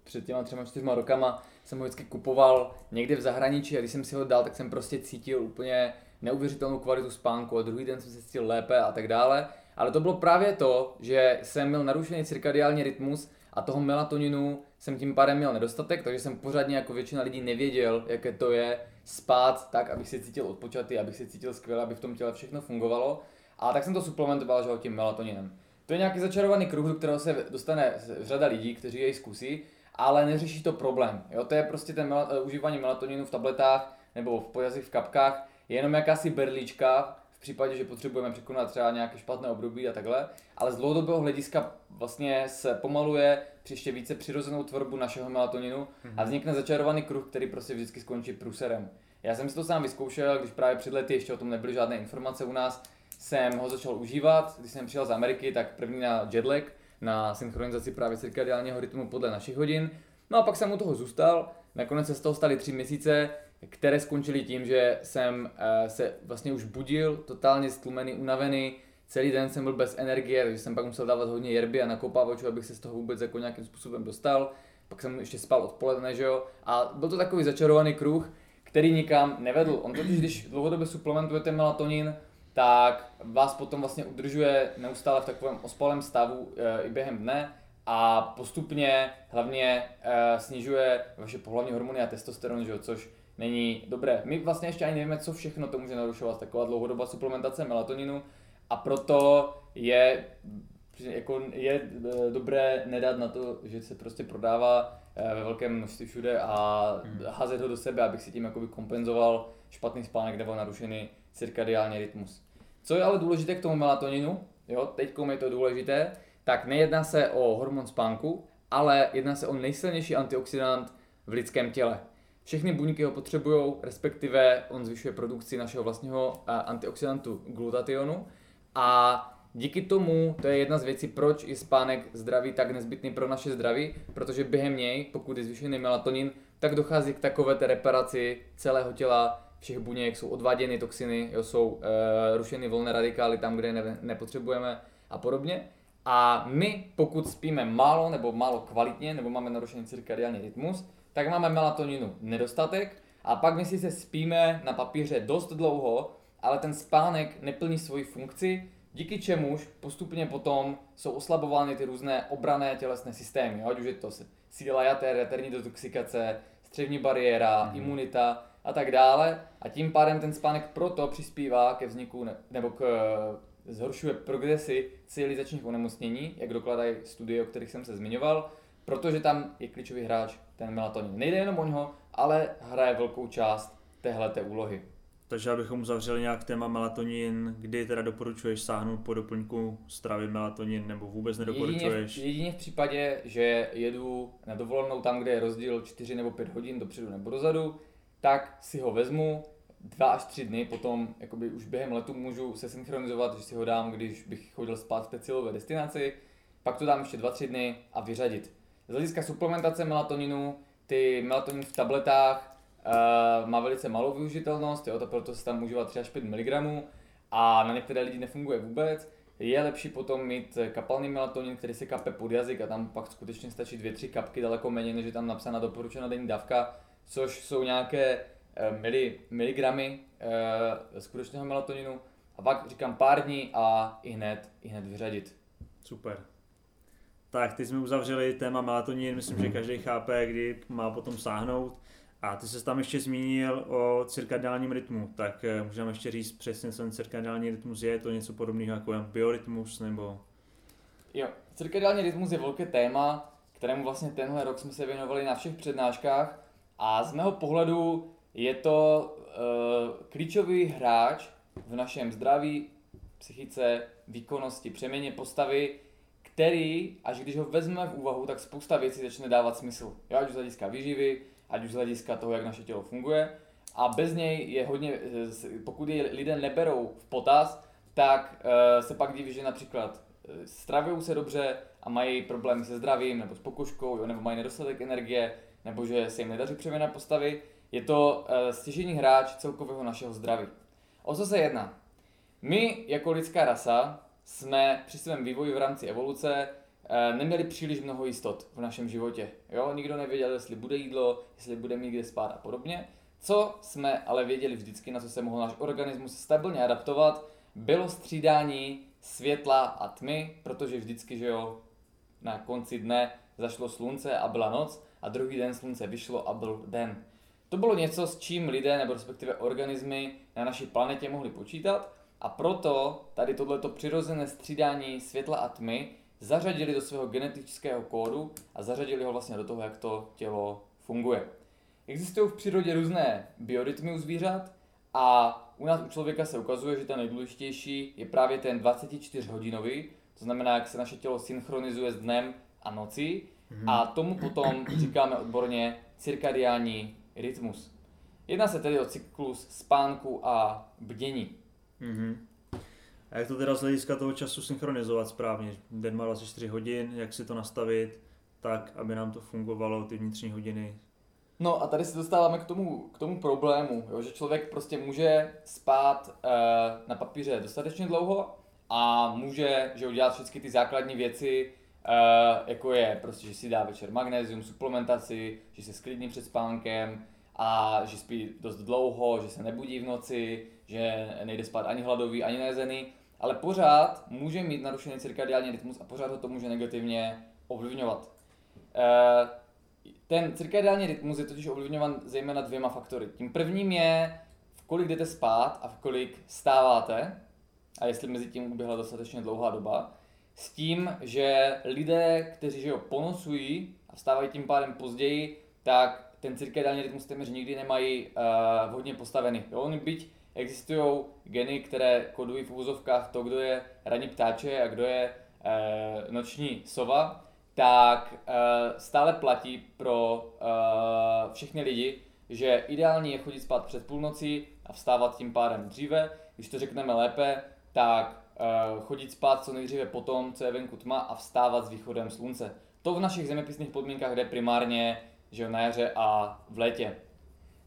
před těma třema čtyřma rokama jsem ho vždycky kupoval někde v zahraničí a když jsem si ho dal, tak jsem prostě cítil úplně neuvěřitelnou kvalitu spánku a druhý den jsem se cítil lépe a tak dále. Ale to bylo právě to, že jsem měl narušený cirkadiální rytmus a toho melatoninu jsem tím pádem měl nedostatek, takže jsem pořádně jako většina lidí nevěděl, jaké to je spát tak, abych se cítil odpočatý, abych se cítil skvěle, aby v tom těle všechno fungovalo. A tak jsem to suplementoval že, tím melatoninem. To je nějaký začarovaný kruh, do kterého se dostane řada lidí, kteří jej zkusí. ale neřeší to problém. Jo? To je prostě ten mel- užívání melatoninu v tabletách nebo v pojazích v kapkách, je jenom jakási berlička, případě, že potřebujeme překonat třeba nějaké špatné období a takhle, ale z dlouhodobého hlediska vlastně se pomaluje při ještě více přirozenou tvorbu našeho melatoninu mm-hmm. a mhm. vznikne začarovaný kruh, který prostě vždycky skončí průserem. Já jsem si to sám vyzkoušel, když právě před lety ještě o tom nebyly žádné informace u nás, jsem ho začal užívat, když jsem přijel z Ameriky, tak první na jetlag, na synchronizaci právě cirkadiálního rytmu podle našich hodin. No a pak jsem u toho zůstal, nakonec se z toho staly tři měsíce, které skončily tím, že jsem uh, se vlastně už budil, totálně stlumený, unavený, celý den jsem byl bez energie, takže jsem pak musel dávat hodně jerby a nakopávačů, abych se z toho vůbec jako nějakým způsobem dostal. Pak jsem ještě spal odpoledne, že jo, a byl to takový začarovaný kruh, který nikam nevedl. On totiž, když dlouhodobě suplementujete melatonin, tak vás potom vlastně udržuje neustále v takovém ospalém stavu e, i během dne a postupně hlavně e, snižuje vaše pohlavní hormony a testosteron, že jo, což není dobré. My vlastně ještě ani nevíme, co všechno to může narušovat, taková dlouhodobá suplementace melatoninu a proto je jako je e, dobré nedat na to, že se prostě prodává e, ve velkém množství všude a hmm. házet ho do sebe, abych si tím jakoby kompenzoval špatný spánek nebo narušený cirkadiální rytmus. Co je ale důležité k tomu melatoninu, jo, teď je to důležité, tak nejedná se o hormon spánku, ale jedná se o nejsilnější antioxidant v lidském těle. Všechny buňky ho potřebují, respektive on zvyšuje produkci našeho vlastního eh, antioxidantu glutationu a díky tomu, to je jedna z věcí, proč je spánek zdraví tak nezbytný pro naše zdraví, protože během něj, pokud je zvýšený melatonin, tak dochází k takové té reparaci celého těla, všech buněk, jsou odváděny toxiny, jo, jsou e, rušeny volné radikály tam, kde je ne, nepotřebujeme a podobně. A my, pokud spíme málo nebo málo kvalitně, nebo máme narušený cirkadiální rytmus, tak máme melatoninu nedostatek a pak my si se spíme na papíře dost dlouho, ale ten spánek neplní svoji funkci, díky čemuž postupně potom jsou oslabovány ty různé obrané tělesné systémy, ať už je to síla jater, jaterní detoxikace, střevní bariéra, mm. imunita a tak dále. A tím pádem ten spánek proto přispívá ke vzniku ne, nebo k zhoršuje progresy civilizačních onemocnění, jak dokladají studie, o kterých jsem se zmiňoval, protože tam je klíčový hráč ten melatonin. Nejde jenom o něho, ale hraje velkou část téhleté úlohy. Takže abychom uzavřeli nějak téma melatonin, kdy teda doporučuješ sáhnout po doplňku stravy melatonin nebo vůbec nedoporučuješ? Jedině v, jedině v případě, že jedu na dovolenou tam, kde je rozdíl 4 nebo 5 hodin dopředu nebo dozadu, tak si ho vezmu, dva až tři dny potom jakoby už během letu můžu se synchronizovat, že si ho dám, když bych chodil spát v té cílové destinaci, pak to dám ještě dva, tři dny a vyřadit. Z hlediska suplementace melatoninu, ty melatonin v tabletách uh, má velice malou využitelnost, jo, to proto se tam užívá 3 až 5 mg a na některé lidi nefunguje vůbec. Je lepší potom mít kapalný melatonin, který se kape pod jazyk a tam pak skutečně stačí 2-3 kapky, daleko méně, než je tam napsána doporučená denní dávka, což jsou nějaké uh, mili, miligramy uh, skutečného melatoninu. A pak říkám pár dní a i hned, i hned vyřadit. Super. Tak, ty jsme uzavřeli téma melatonin, myslím, že každý chápe, kdy má potom sáhnout. A ty se tam ještě zmínil o cirkadiálním rytmu, tak eh, můžeme ještě říct přesně, co ten cirkadiální rytmus je, je to něco podobného jako biorytmus nebo... Jo, cirkadiální rytmus je velké téma, kterému vlastně tenhle rok jsme se věnovali na všech přednáškách. A z mého pohledu je to uh, klíčový hráč v našem zdraví, psychice, výkonnosti, přeměně postavy, který, až když ho vezmeme v úvahu, tak spousta věcí začne dávat smysl. Jo, ať už z hlediska výživy, ať už z hlediska toho, jak naše tělo funguje. A bez něj je hodně, eh, pokud je lidé neberou v potaz, tak uh, se pak diví, že například eh, stravují se dobře a mají problémy se zdravím nebo s pokožkou, jo, nebo mají nedostatek energie, nebo že se jim nedaří přeměna postavy. Je to stěžení hráč celkového našeho zdraví. O co se jedná? My jako lidská rasa jsme při svém vývoji v rámci evoluce eh, neměli příliš mnoho jistot v našem životě. Jo? Nikdo nevěděl, jestli bude jídlo, jestli bude mít kde spát a podobně. Co jsme ale věděli vždycky, na co se mohl náš organismus stabilně adaptovat, bylo střídání světla a tmy, protože vždycky, že jo, na konci dne zašlo slunce a byla noc a druhý den slunce vyšlo a byl den. To bylo něco, s čím lidé nebo respektive organismy na naší planetě mohli počítat a proto tady tohleto přirozené střídání světla a tmy zařadili do svého genetického kódu a zařadili ho vlastně do toho, jak to tělo funguje. Existují v přírodě různé biorytmy u zvířat a u nás u člověka se ukazuje, že ten nejdůležitější je právě ten 24-hodinový, to znamená, jak se naše tělo synchronizuje s dnem a nocí mm-hmm. a tomu potom říkáme odborně cirkadiální rytmus. Jedná se tedy o cyklus spánku a bdění. Mm-hmm. A jak to teda z hlediska toho času synchronizovat správně? Den má 24 hodin, jak si to nastavit tak, aby nám to fungovalo, ty vnitřní hodiny? No a tady se dostáváme k tomu, k tomu problému, jo, že člověk prostě může spát uh, na papíře dostatečně dlouho a může že udělat všechny ty základní věci, uh, jako je prostě, že si dá večer magnézium, suplementaci, že se sklidní před spánkem a že spí dost dlouho, že se nebudí v noci, že nejde spát ani hladový, ani nezený, ale pořád může mít narušený cirkadiální rytmus a pořád ho to může negativně ovlivňovat. Uh, ten cirkadiální rytmus je totiž ovlivňovan zejména dvěma faktory. Tím prvním je, v kolik jdete spát a v kolik stáváte a jestli mezi tím uběhla dostatečně dlouhá doba. S tím, že lidé, kteří jo, ponosují a vstávají tím pádem později, tak ten cirkadiální rytmus téměř nikdy nemají uh, vhodně postavený. Jo, oni byť existují geny, které kodují v úzovkách to, kdo je ranní ptáče a kdo je uh, noční sova, tak uh, stále platí pro uh, všechny lidi, že ideální je chodit spát před půlnocí a vstávat tím pádem dříve. Když to řekneme lépe, tak uh, chodit spát co nejdříve potom, co je venku tma a vstávat s východem slunce. To v našich zeměpisných podmínkách jde primárně že na jaře a v létě.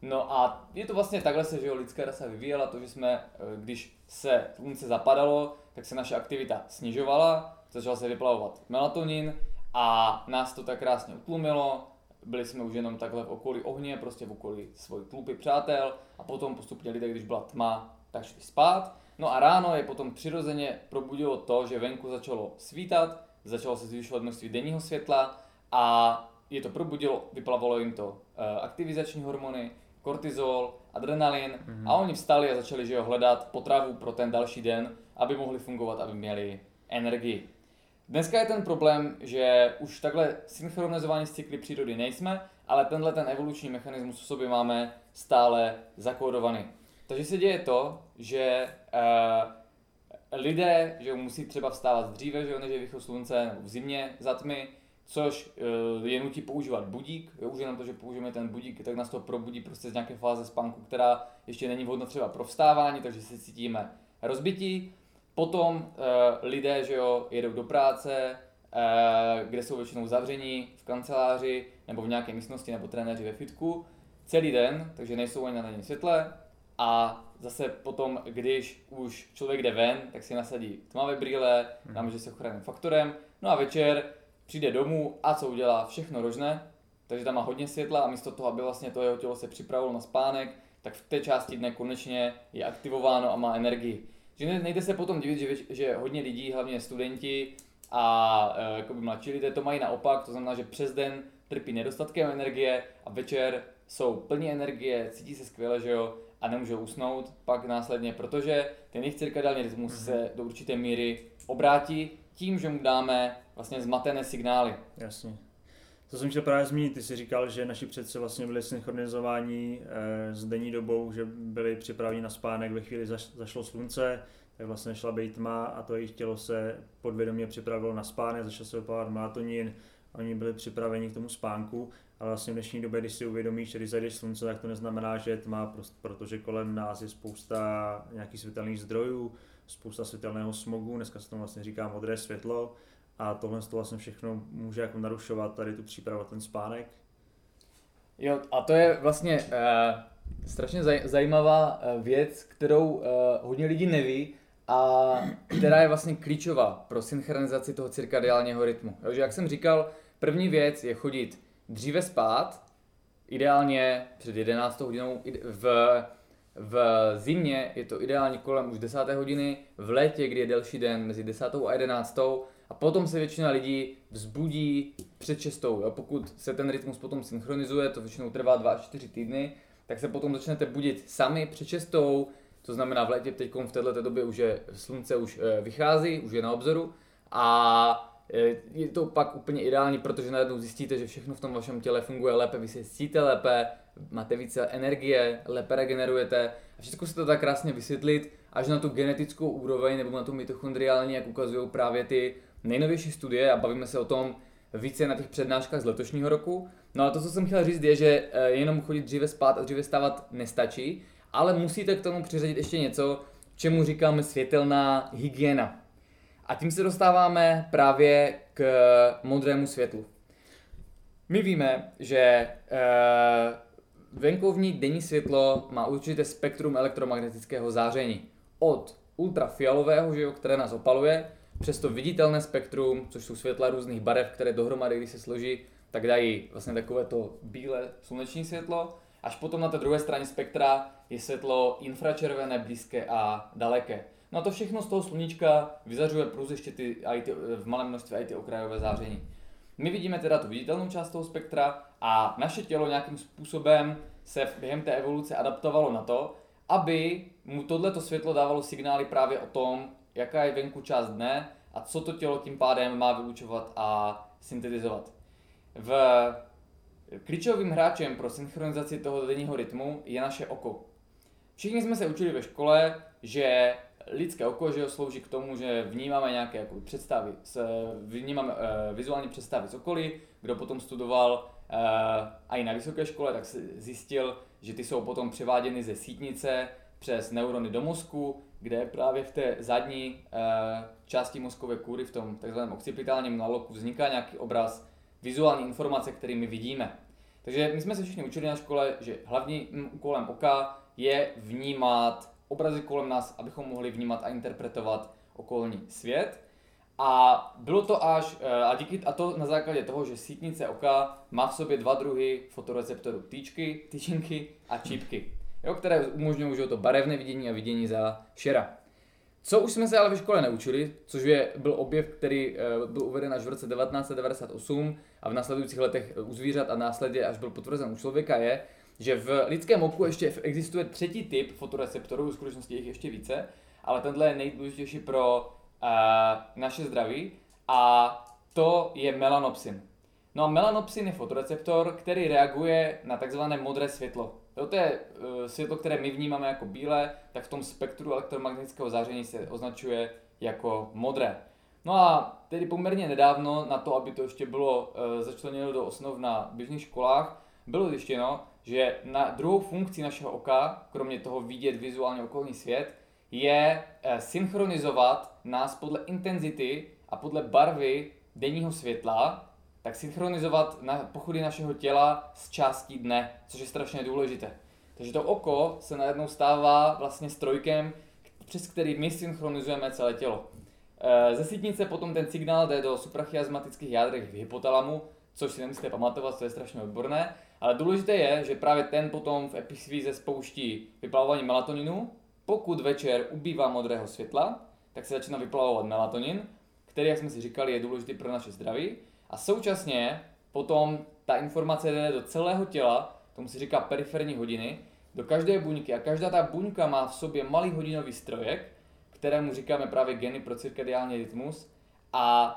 No a je to vlastně takhle se, že jo, lidská rasa vyvíjela, to, že jsme, když se slunce zapadalo, tak se naše aktivita snižovala, začal se vyplavovat melatonin, a nás to tak krásně utlumilo, byli jsme už jenom takhle v okolí ohně, prostě v okolí svojí tlupy přátel a potom postupně lidé, když byla tma, tak šli spát. No a ráno je potom přirozeně probudilo to, že venku začalo svítat, začalo se zvyšovat množství denního světla a je to probudilo, vyplavalo jim to uh, aktivizační hormony, kortizol, adrenalin mm-hmm. a oni vstali a začali že jo, hledat potravu pro ten další den, aby mohli fungovat, aby měli energii. Dneska je ten problém, že už takhle synchronizovaní s cykly přírody nejsme, ale tenhle ten evoluční mechanismus v sobě máme stále zakódovaný. Takže se děje to, že uh, lidé že musí třeba vstávat dříve, že než je východ slunce, nebo v zimě za tmy, což uh, je nutí používat budík. Jo, už jenom to, že použijeme ten budík, tak nás to probudí prostě z nějaké fáze spánku, která ještě není vhodná třeba pro vstávání, takže se cítíme rozbití. Potom uh, lidé, že jo, jedou do práce, uh, kde jsou většinou zavření v kanceláři nebo v nějaké místnosti nebo trenéři ve fitku celý den, takže nejsou ani na denní světle a zase potom, když už člověk jde ven, tak si nasadí tmavé brýle, hmm. že se ochranným faktorem, no a večer přijde domů a co udělá? Všechno rožné, takže tam má hodně světla a místo toho, aby vlastně to jeho tělo se připravilo na spánek, tak v té části dne konečně je aktivováno a má energii. Že nejde se potom divit, že, že hodně lidí, hlavně studenti a e, jakoby mladší lidé to mají naopak, to znamená, že přes den trpí nedostatkem energie a večer jsou plní energie, cítí se skvěle, že jo, a nemůžou usnout pak následně, protože ten jejich cirkadiální rytmus mm-hmm. se do určité míry obrátí tím, že mu dáme vlastně zmatené signály. Jasně. To jsem chtěl právě zmínit, ty jsi říkal, že naši předci vlastně byli synchronizováni e, s denní dobou, že byli připraveni na spánek ve chvíli zaš, zašlo slunce, tak vlastně šla být tma a to jejich tělo se podvědomě připravilo na spánek, začal se vypadat melatonin, oni byli připraveni k tomu spánku, ale vlastně v dnešní době, když si uvědomíš, že když zajdeš slunce, tak to neznamená, že je tma, protože kolem nás je spousta nějakých světelných zdrojů, spousta světelného smogu, dneska se tomu vlastně říká modré světlo, a tohle to vlastně všechno může jako narušovat tady tu přípravu, ten spánek. Jo, a to je vlastně uh, strašně zaj- zajímavá uh, věc, kterou uh, hodně lidí neví a která je vlastně klíčová pro synchronizaci toho cirkadiálního rytmu. Takže jak jsem říkal, první věc je chodit dříve spát, ideálně před 11 hodinou v v zimě je to ideálně kolem už 10. hodiny, v létě, kdy je delší den, mezi 10. a 11. A potom se většina lidí vzbudí před 6. Jo? Pokud se ten rytmus potom synchronizuje, to většinou trvá 2 až 4 týdny, tak se potom začnete budit sami před 6. To znamená v létě teď v této době už je slunce už eh, vychází, už je na obzoru a je to pak úplně ideální, protože najednou zjistíte, že všechno v tom vašem těle funguje lépe, vy se cítíte lépe, máte více energie, lépe regenerujete a všechno se to tak krásně vysvětlit až na tu genetickou úroveň nebo na tu mitochondriální, jak ukazují právě ty nejnovější studie a bavíme se o tom více na těch přednáškách z letošního roku. No a to, co jsem chtěl říct, je, že eh, jenom chodit dříve spát a dříve stávat nestačí, ale musíte k tomu přiřadit ještě něco, čemu říkáme světelná hygiena. A tím se dostáváme právě k modrému světlu. My víme, že e, venkovní denní světlo má určité spektrum elektromagnetického záření. Od ultrafialového, že jo, které nás opaluje, přes to viditelné spektrum, což jsou světla různých barev, které dohromady, když se složí, tak dají vlastně takové to bílé sluneční světlo, až potom na té druhé straně spektra je světlo infračervené, blízké a daleké. No a to všechno z toho sluníčka vyzařuje plus ještě ty, ty, v malém množství i ty okrajové záření. My vidíme teda tu viditelnou část toho spektra a naše tělo nějakým způsobem se během té evoluce adaptovalo na to, aby mu tohleto světlo dávalo signály právě o tom, jaká je venku část dne a co to tělo tím pádem má vyučovat a syntetizovat. V klíčovým hráčem pro synchronizaci toho denního rytmu je naše oko. Všichni jsme se učili ve škole, že lidské oko že slouží k tomu, že vnímáme nějaké jako představy, vnímáme uh, vizuální představy z okolí. Kdo potom studoval uh, i na vysoké škole, tak zjistil, že ty jsou potom převáděny ze sítnice přes neurony do mozku, kde právě v té zadní uh, části mozkové kůry, v tom takzvaném occipitálním naloku, vzniká nějaký obraz, vizuální informace, který my vidíme. Takže my jsme se všichni učili na škole, že hlavním úkolem oka je vnímat obrazy kolem nás, abychom mohli vnímat a interpretovat okolní svět. A bylo to až, eh, a, díky, a to na základě toho, že sítnice oka má v sobě dva druhy fotoreceptorů, týčky, tyčinky a čípky, jo, které umožňují to barevné vidění a vidění za šera. Co už jsme se ale ve škole neučili, což je, byl objev, který uh, byl uveden až v roce 1998 a v následujících letech u zvířat a následně až byl potvrzen u člověka, je, že v lidském oku ještě existuje třetí typ fotoreceptorů, v skutečnosti jich ještě více, ale tenhle je nejdůležitější pro uh, naše zdraví a to je melanopsin. No a melanopsin je fotoreceptor, který reaguje na takzvané modré světlo. Jo, to je uh, světlo, které my vnímáme jako bílé, tak v tom spektru elektromagnetického záření se označuje jako modré. No a tedy poměrně nedávno na to, aby to ještě bylo uh, začleněno do osnov na běžných školách, bylo zjištěno, že na druhou funkci našeho oka, kromě toho vidět vizuálně okolní svět, je uh, synchronizovat nás podle intenzity a podle barvy denního světla tak synchronizovat na pochody našeho těla s částí dne, což je strašně důležité. Takže to oko se najednou stává vlastně strojkem, přes který my synchronizujeme celé tělo. Eh, ze sítnice potom ten signál jde do suprachiasmatických jádrech v hypotalamu, což si nemusíte pamatovat, to je strašně odborné, ale důležité je, že právě ten potom v epifíze spouští vyplavování melatoninu. Pokud večer ubývá modrého světla, tak se začíná vyplavovat melatonin, který, jak jsme si říkali, je důležitý pro naše zdraví. A současně potom ta informace jde do celého těla, tomu se říká periferní hodiny, do každé buňky a každá ta buňka má v sobě malý hodinový strojek, kterému říkáme právě geny pro cirkadiální rytmus a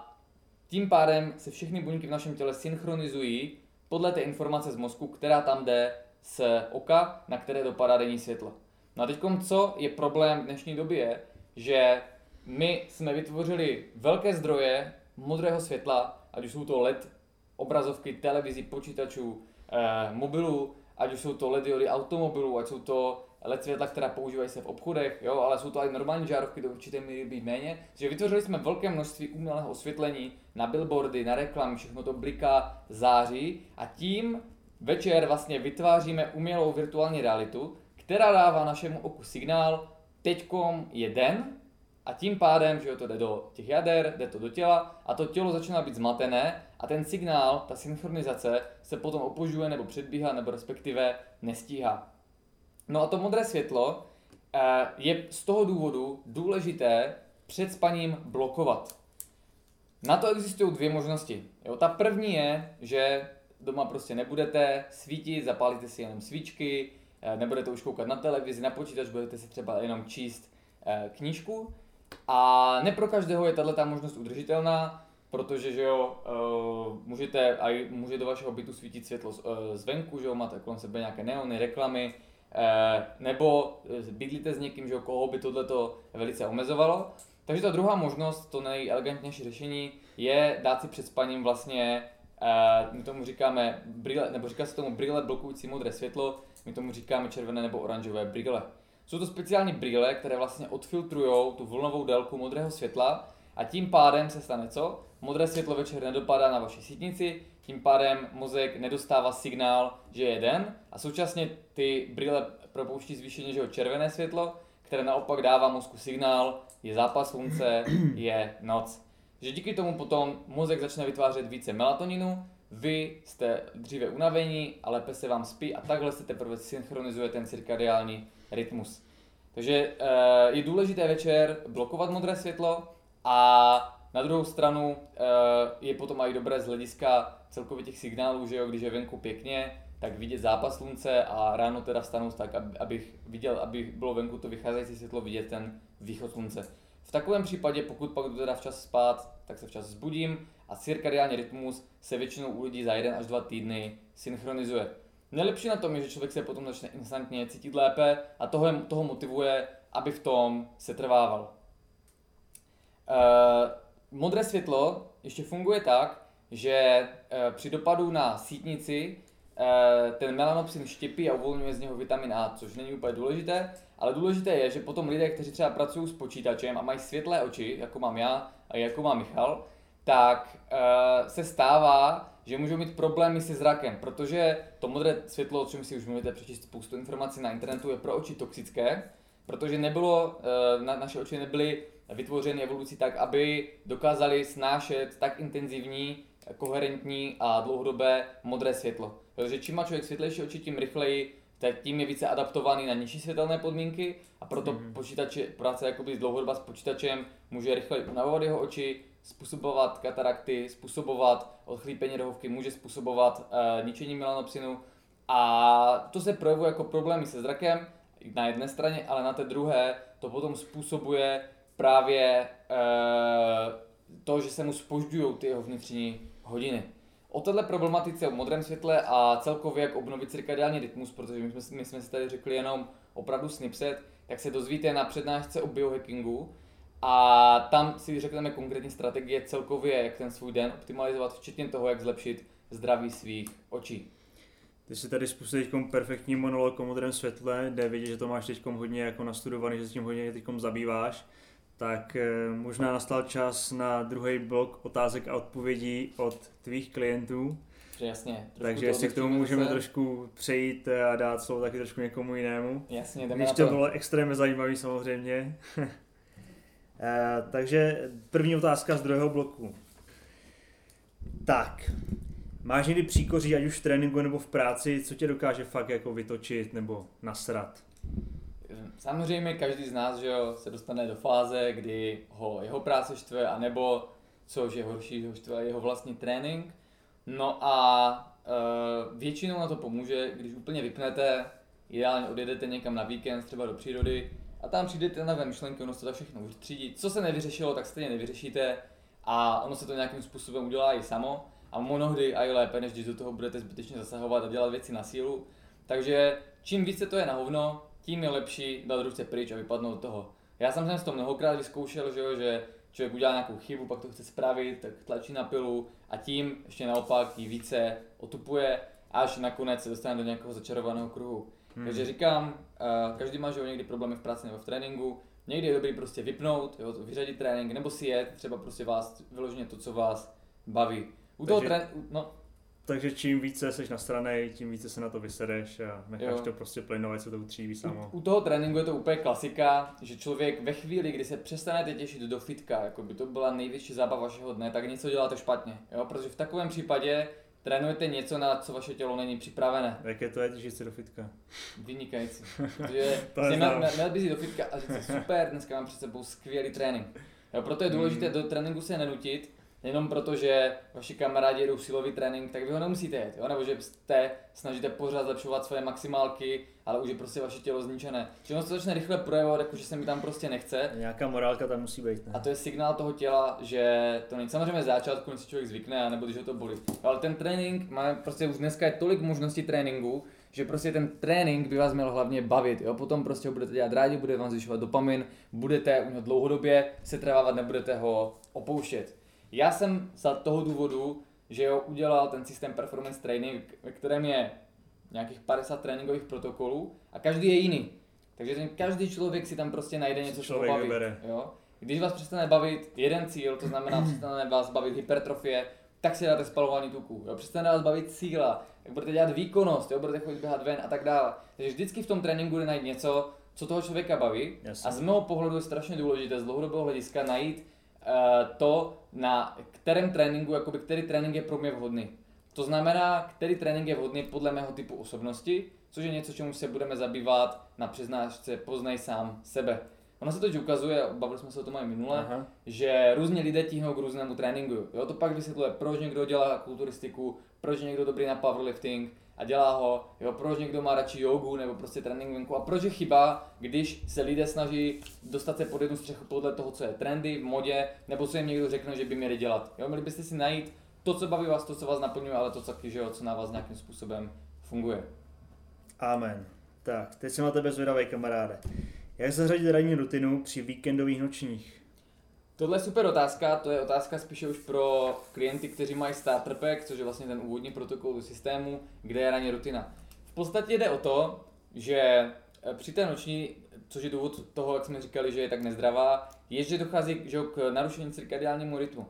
tím pádem se všechny buňky v našem těle synchronizují podle té informace z mozku, která tam jde z oka, na které dopadá denní světlo. No a teď co je problém v dnešní době, že my jsme vytvořili velké zdroje modrého světla, ať už jsou to LED obrazovky, televizí, počítačů, eh, mobilů, ať už jsou to LED diody automobilů, ať jsou to LED světla, která používají se v obchodech, jo, ale jsou to i normální žárovky, do určité míry být méně. Takže vytvořili jsme velké množství umělého osvětlení na billboardy, na reklamy, všechno to bliká, září a tím večer vlastně vytváříme umělou virtuální realitu, která dává našemu oku signál, teďkom je den, a tím pádem, že jo, to jde do těch jader, jde to do těla a to tělo začíná být zmatené a ten signál, ta synchronizace se potom opožuje nebo předbíhá nebo respektive nestíhá. No a to modré světlo eh, je z toho důvodu důležité před spaním blokovat. Na to existují dvě možnosti. Jo, ta první je, že doma prostě nebudete svítit, zapálíte si jenom svíčky, eh, nebudete už koukat na televizi, na počítač, budete si třeba jenom číst eh, knížku. A ne pro každého je tato možnost udržitelná. protože že jo, můžete, může do vašeho bytu svítit světlo zvenku, že jo, máte kolem sebe nějaké neony, reklamy, nebo bydlíte s někým, že koho by tohleto velice omezovalo. Takže ta druhá možnost, to nejelegantnější řešení, je dát si před spaním vlastně, uh, my tomu říkáme brýle, nebo říká se tomu brýle blokující modré světlo, my tomu říkáme červené nebo oranžové brýle. Jsou to speciální brýle, které vlastně odfiltrují tu vlnovou délku modrého světla a tím pádem se stane co? Modré světlo večer nedopadá na vaši sítnici, tím pádem mozek nedostává signál, že je den a současně ty brýle propouští zvýšeně že červené světlo, které naopak dává mozku signál, je zápas slunce, je noc. Že díky tomu potom mozek začne vytvářet více melatoninu, vy jste dříve unavení a lépe se vám spí a takhle se teprve synchronizuje ten cirkadiální rytmus. Takže eh, je důležité večer blokovat modré světlo a na druhou stranu eh, je potom i dobré z hlediska celkově těch signálů, že jo, když je venku pěkně, tak vidět zápas slunce a ráno teda vstanout tak, abych viděl, aby bylo venku to vycházející světlo vidět ten východ slunce. V takovém případě, pokud pak jdu teda včas spát, tak se včas zbudím a cirkadiální rytmus se většinou u lidí za jeden až dva týdny synchronizuje. Nejlepší na tom je, že člověk se potom začne instantně cítit lépe a toho, toho motivuje, aby v tom se trvával. Uh, modré světlo ještě funguje tak, že uh, při dopadu na sítnici uh, ten melanopsin štěpí a uvolňuje z něho vitamin A, což není úplně důležité, ale důležité je, že potom lidé, kteří třeba pracují s počítačem a mají světlé oči, jako mám já a jako má Michal, tak uh, se stává, že můžou mít problémy se zrakem, protože to modré světlo, o čem si už můžete přečíst spoustu informací na internetu, je pro oči toxické, protože nebylo, na, naše oči nebyly vytvořeny evolucí tak, aby dokázali snášet tak intenzivní, koherentní a dlouhodobé modré světlo. Takže čím má člověk světlejší oči, tím rychleji tak tím je více adaptovaný na nižší světelné podmínky a proto mm-hmm. počítače, práce jakoby dlouhodobá s počítačem může rychleji unavovat jeho oči, způsobovat katarakty, způsobovat odchlípení rohovky, může způsobovat uh, ničení melanopsinu a to se projevuje jako problémy se zrakem na jedné straně, ale na té druhé to potom způsobuje právě uh, to, že se mu spožďují ty jeho vnitřní hodiny. O této problematice o modrém světle a celkově jak obnovit cirkadiální rytmus, protože my jsme, my jsme si tady řekli jenom opravdu snipset, tak se dozvíte na přednášce o biohackingu a tam si řekneme konkrétní strategie celkově, jak ten svůj den optimalizovat, včetně toho, jak zlepšit zdraví svých očí. Ty si tady spustil teď perfektní monolog o modrém světle, jde vidět, že to máš teď hodně jako nastudovaný, že se tím hodně teď zabýváš tak eh, možná nastal čas na druhý blok otázek a odpovědí od tvých klientů. Jasně. Takže jestli k tomu můžeme se... trošku přejít a dát slovo taky trošku někomu jinému. Jasně, jdeme Když to. to bylo extrémně zajímavý samozřejmě. Eh, takže první otázka z druhého bloku. Tak, máš někdy příkoří, ať už v tréninku nebo v práci, co tě dokáže fakt jako vytočit nebo nasrat? Samozřejmě každý z nás že jo, se dostane do fáze, kdy ho jeho práce štve, anebo což je horší, ho štve jeho vlastní trénink. No a e, většinou na to pomůže, když úplně vypnete, ideálně odjedete někam na víkend, třeba do přírody, a tam přijdete na myšlenky, ono se to všechno vytřídí. Co se nevyřešilo, tak stejně nevyřešíte a ono se to nějakým způsobem udělá i samo a mnohdy i lépe, než když do toho budete zbytečně zasahovat a dělat věci na sílu. Takže čím více to je na hovno, tím je lepší dát ruce pryč a vypadnout do toho. Já jsem to mnohokrát vyzkoušel, že, jo, že člověk udělá nějakou chybu, pak to chce spravit, tak tlačí na pilu a tím ještě naopak ji více otupuje, až nakonec se dostane do nějakého začarovaného kruhu. Hmm. Takže říkám, uh, každý má že někdy problémy v práci nebo v tréninku, někdy je dobrý prostě vypnout, jo, vyřadit trénink, nebo si jet, třeba prostě vás vyloženě to, co vás baví. U Takže... toho trén... no, takže čím více seš na straně, tím více se na to vysedeš a necháš jo. to prostě plynovat, se to utříví samo. U, u toho tréninku je to úplně klasika, že člověk ve chvíli, kdy se přestanete těšit do fitka, jako by to byla největší zábava vašeho dne, tak něco děláte špatně. Jo? Protože v takovém případě trénujete něco, na co vaše tělo není připravené. Jaké to je těšit se do fitka? Vynikající. Protože to měl, měl bys jít do fitka a říct super, dneska mám před sebou skvělý trénink. Jo, proto je důležité mm. do tréninku se nenutit, jenom proto, že vaši kamarádi jedou silový trénink, tak vy ho nemusíte jet, jo? nebo že jste snažíte pořád zlepšovat svoje maximálky, ale už je prostě vaše tělo zničené. Že ono se začne rychle projevovat, jako že se mi tam prostě nechce. Nějaká morálka tam musí být. Ne? A to je signál toho těla, že to není samozřejmě začátku, než si člověk zvykne, nebo když ho to bolí. Ale ten trénink, máme prostě už dneska je tolik možností tréninku, že prostě ten trénink by vás měl hlavně bavit, jo? potom prostě ho budete dělat rádi, bude vám zvyšovat dopamin, budete u něho dlouhodobě se trévávat, nebudete ho opouštět. Já jsem za toho důvodu, že jo, udělal ten systém performance training, ve kterém je nějakých 50 tréninkových protokolů a každý je jiný. Takže ten každý člověk si tam prostě najde něco, co baví. Jo? Když vás přestane bavit jeden cíl, to znamená přestane vás bavit hypertrofie, tak si dáte spalování tuku. Jo? Přestane vás bavit síla, jak budete dělat výkonnost, jo? budete chodit běhat ven a tak dále. Takže vždycky v tom tréninku jde najít něco, co toho člověka baví. Jasně. A z mého pohledu je strašně důležité z dlouhodobého hlediska najít uh, to, na kterém tréninku, jakoby, který trénink je pro mě vhodný. To znamená, který trénink je vhodný podle mého typu osobnosti, což je něco, čemu se budeme zabývat na přiznášce Poznaj sám sebe. Ono se to ukazuje, bavili jsme se o tom i minule, Aha. že různě lidé tíhnou k různému tréninku. Jo, to pak vysvětluje, proč někdo dělá kulturistiku, proč někdo dobrý na powerlifting a dělá ho, jo, proč někdo má radši jogu nebo prostě trénink venku a proč je chyba, když se lidé snaží dostat se pod jednu střechu podle toho, co je trendy v modě, nebo co jim někdo řekne, že by měli dělat. Jo, měli byste si najít to, co baví vás, to, co vás naplňuje, ale to taky, že jo, co na vás nějakým způsobem funguje. Amen. Tak, teď jsem na tebe zvědavý, kamaráde. Jak zařadit ranní rutinu při víkendových nočních? Tohle je super otázka, to je otázka spíše už pro klienty, kteří mají starter pack, což je vlastně ten úvodní protokol do systému, kde je ranní rutina. V podstatě jde o to, že eh, při té noční, což je důvod toho, jak jsme říkali, že je tak nezdravá, je, že dochází že, k narušení cirkadiálnímu rytmu.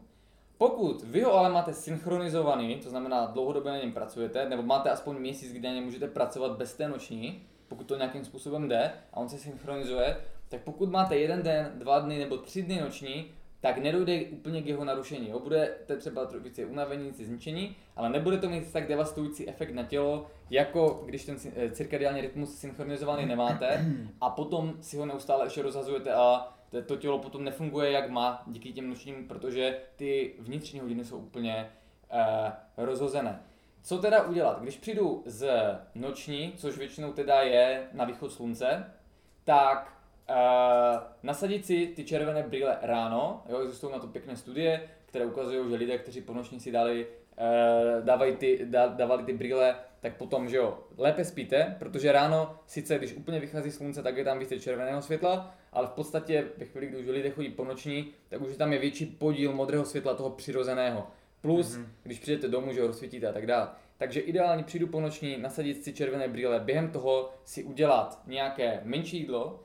Pokud vy ho ale máte synchronizovaný, to znamená dlouhodobě na něm pracujete, nebo máte aspoň měsíc, kdy na něm můžete pracovat bez té noční, pokud to nějakým způsobem jde a on se synchronizuje, tak pokud máte jeden den, dva dny nebo tři dny noční, tak nedojde úplně k jeho narušení. Jo? Budete třeba více unavení, zničení, ale nebude to mít tak devastující efekt na tělo, jako když ten eh, cirkadiální rytmus synchronizovaný nemáte a potom si ho neustále ještě rozhazujete a to tělo potom nefunguje jak má díky těm nočním, protože ty vnitřní hodiny jsou úplně uh, rozhozené. Co teda udělat? Když přijdu z noční, což většinou teda je na východ slunce, tak uh, nasadit si ty červené brýle ráno, jo, existují na to pěkné studie, které ukazují, že lidé, kteří po noční si dali, uh, dávají ty, dá, dávali ty brýle, tak potom, že jo, lépe spíte, protože ráno, sice když úplně vychází slunce, tak je tam více červeného světla, ale v podstatě ve chvíli, kdy už lidé chodí po noční, tak už tam je větší podíl modrého světla toho přirozeného. Plus, mm-hmm. když přijdete domů, že ho rozsvítíte a tak dále. Takže ideálně přijdu po noční, nasadit si červené brýle, během toho si udělat nějaké menší jídlo,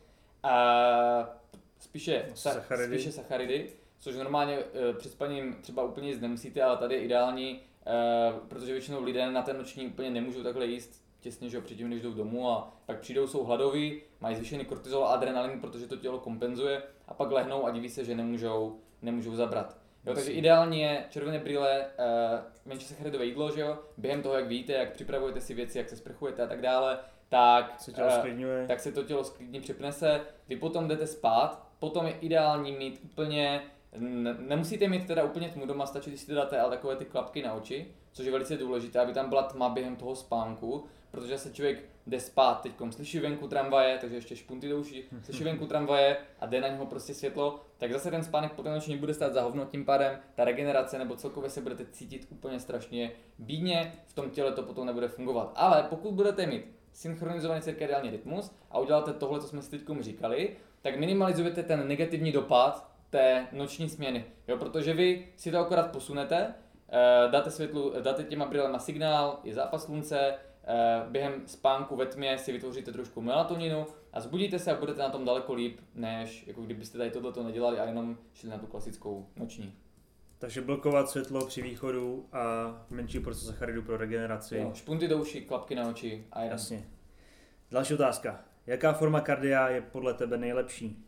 a spíše, sa, sacharidy. spíše sacharidy, což normálně e, před spaním třeba úplně jíst nemusíte, ale tady je ideální, e, protože většinou lidé na ten noční úplně nemůžou takhle jíst těsně, že předtím, než jdou domů a pak přijdou, jsou hladoví, mají zvýšený kortizol a adrenalin, protože to tělo kompenzuje a pak lehnou a diví se, že nemůžou, nemůžou zabrat. Jo, takže ideální je červené brýle, uh, menší sacharidové jídlo, že jo, během toho, jak víte, jak připravujete si věci, jak se sprchujete a tak dále, tak se, tělo uh, tak se to tělo sklidně připnese, vy potom jdete spát, potom je ideální mít úplně, nemusíte mít teda úplně tmu doma, stačí, když si dáte ale takové ty klapky na oči, což je velice důležité, aby tam byla tma během toho spánku, protože se člověk jde spát, teď slyší venku tramvaje, takže ještě špunty do uší, slyší venku tramvaje a jde na něho prostě světlo, tak zase ten spánek po noční bude stát za hovno, tím pádem ta regenerace nebo celkově se budete cítit úplně strašně bídně, v tom těle to potom nebude fungovat. Ale pokud budete mít synchronizovaný cirkadiální rytmus a uděláte tohle, co jsme si teď říkali, tak minimalizujete ten negativní dopad té noční směny, jo, protože vy si to akorát posunete, eh, dáte, světlu, dáte těma brýlema signál, je zápas slunce, Eh, během spánku ve tmě si vytvoříte trošku melatoninu a zbudíte se a budete na tom daleko líp, než jako kdybyste tady tohleto nedělali a jenom šli na tu klasickou noční. Takže blokovat světlo při východu a menší porce sacharidů pro regeneraci. Jo, špunty do uší, klapky na oči a. Jasně. Další otázka. Jaká forma kardia je podle tebe nejlepší?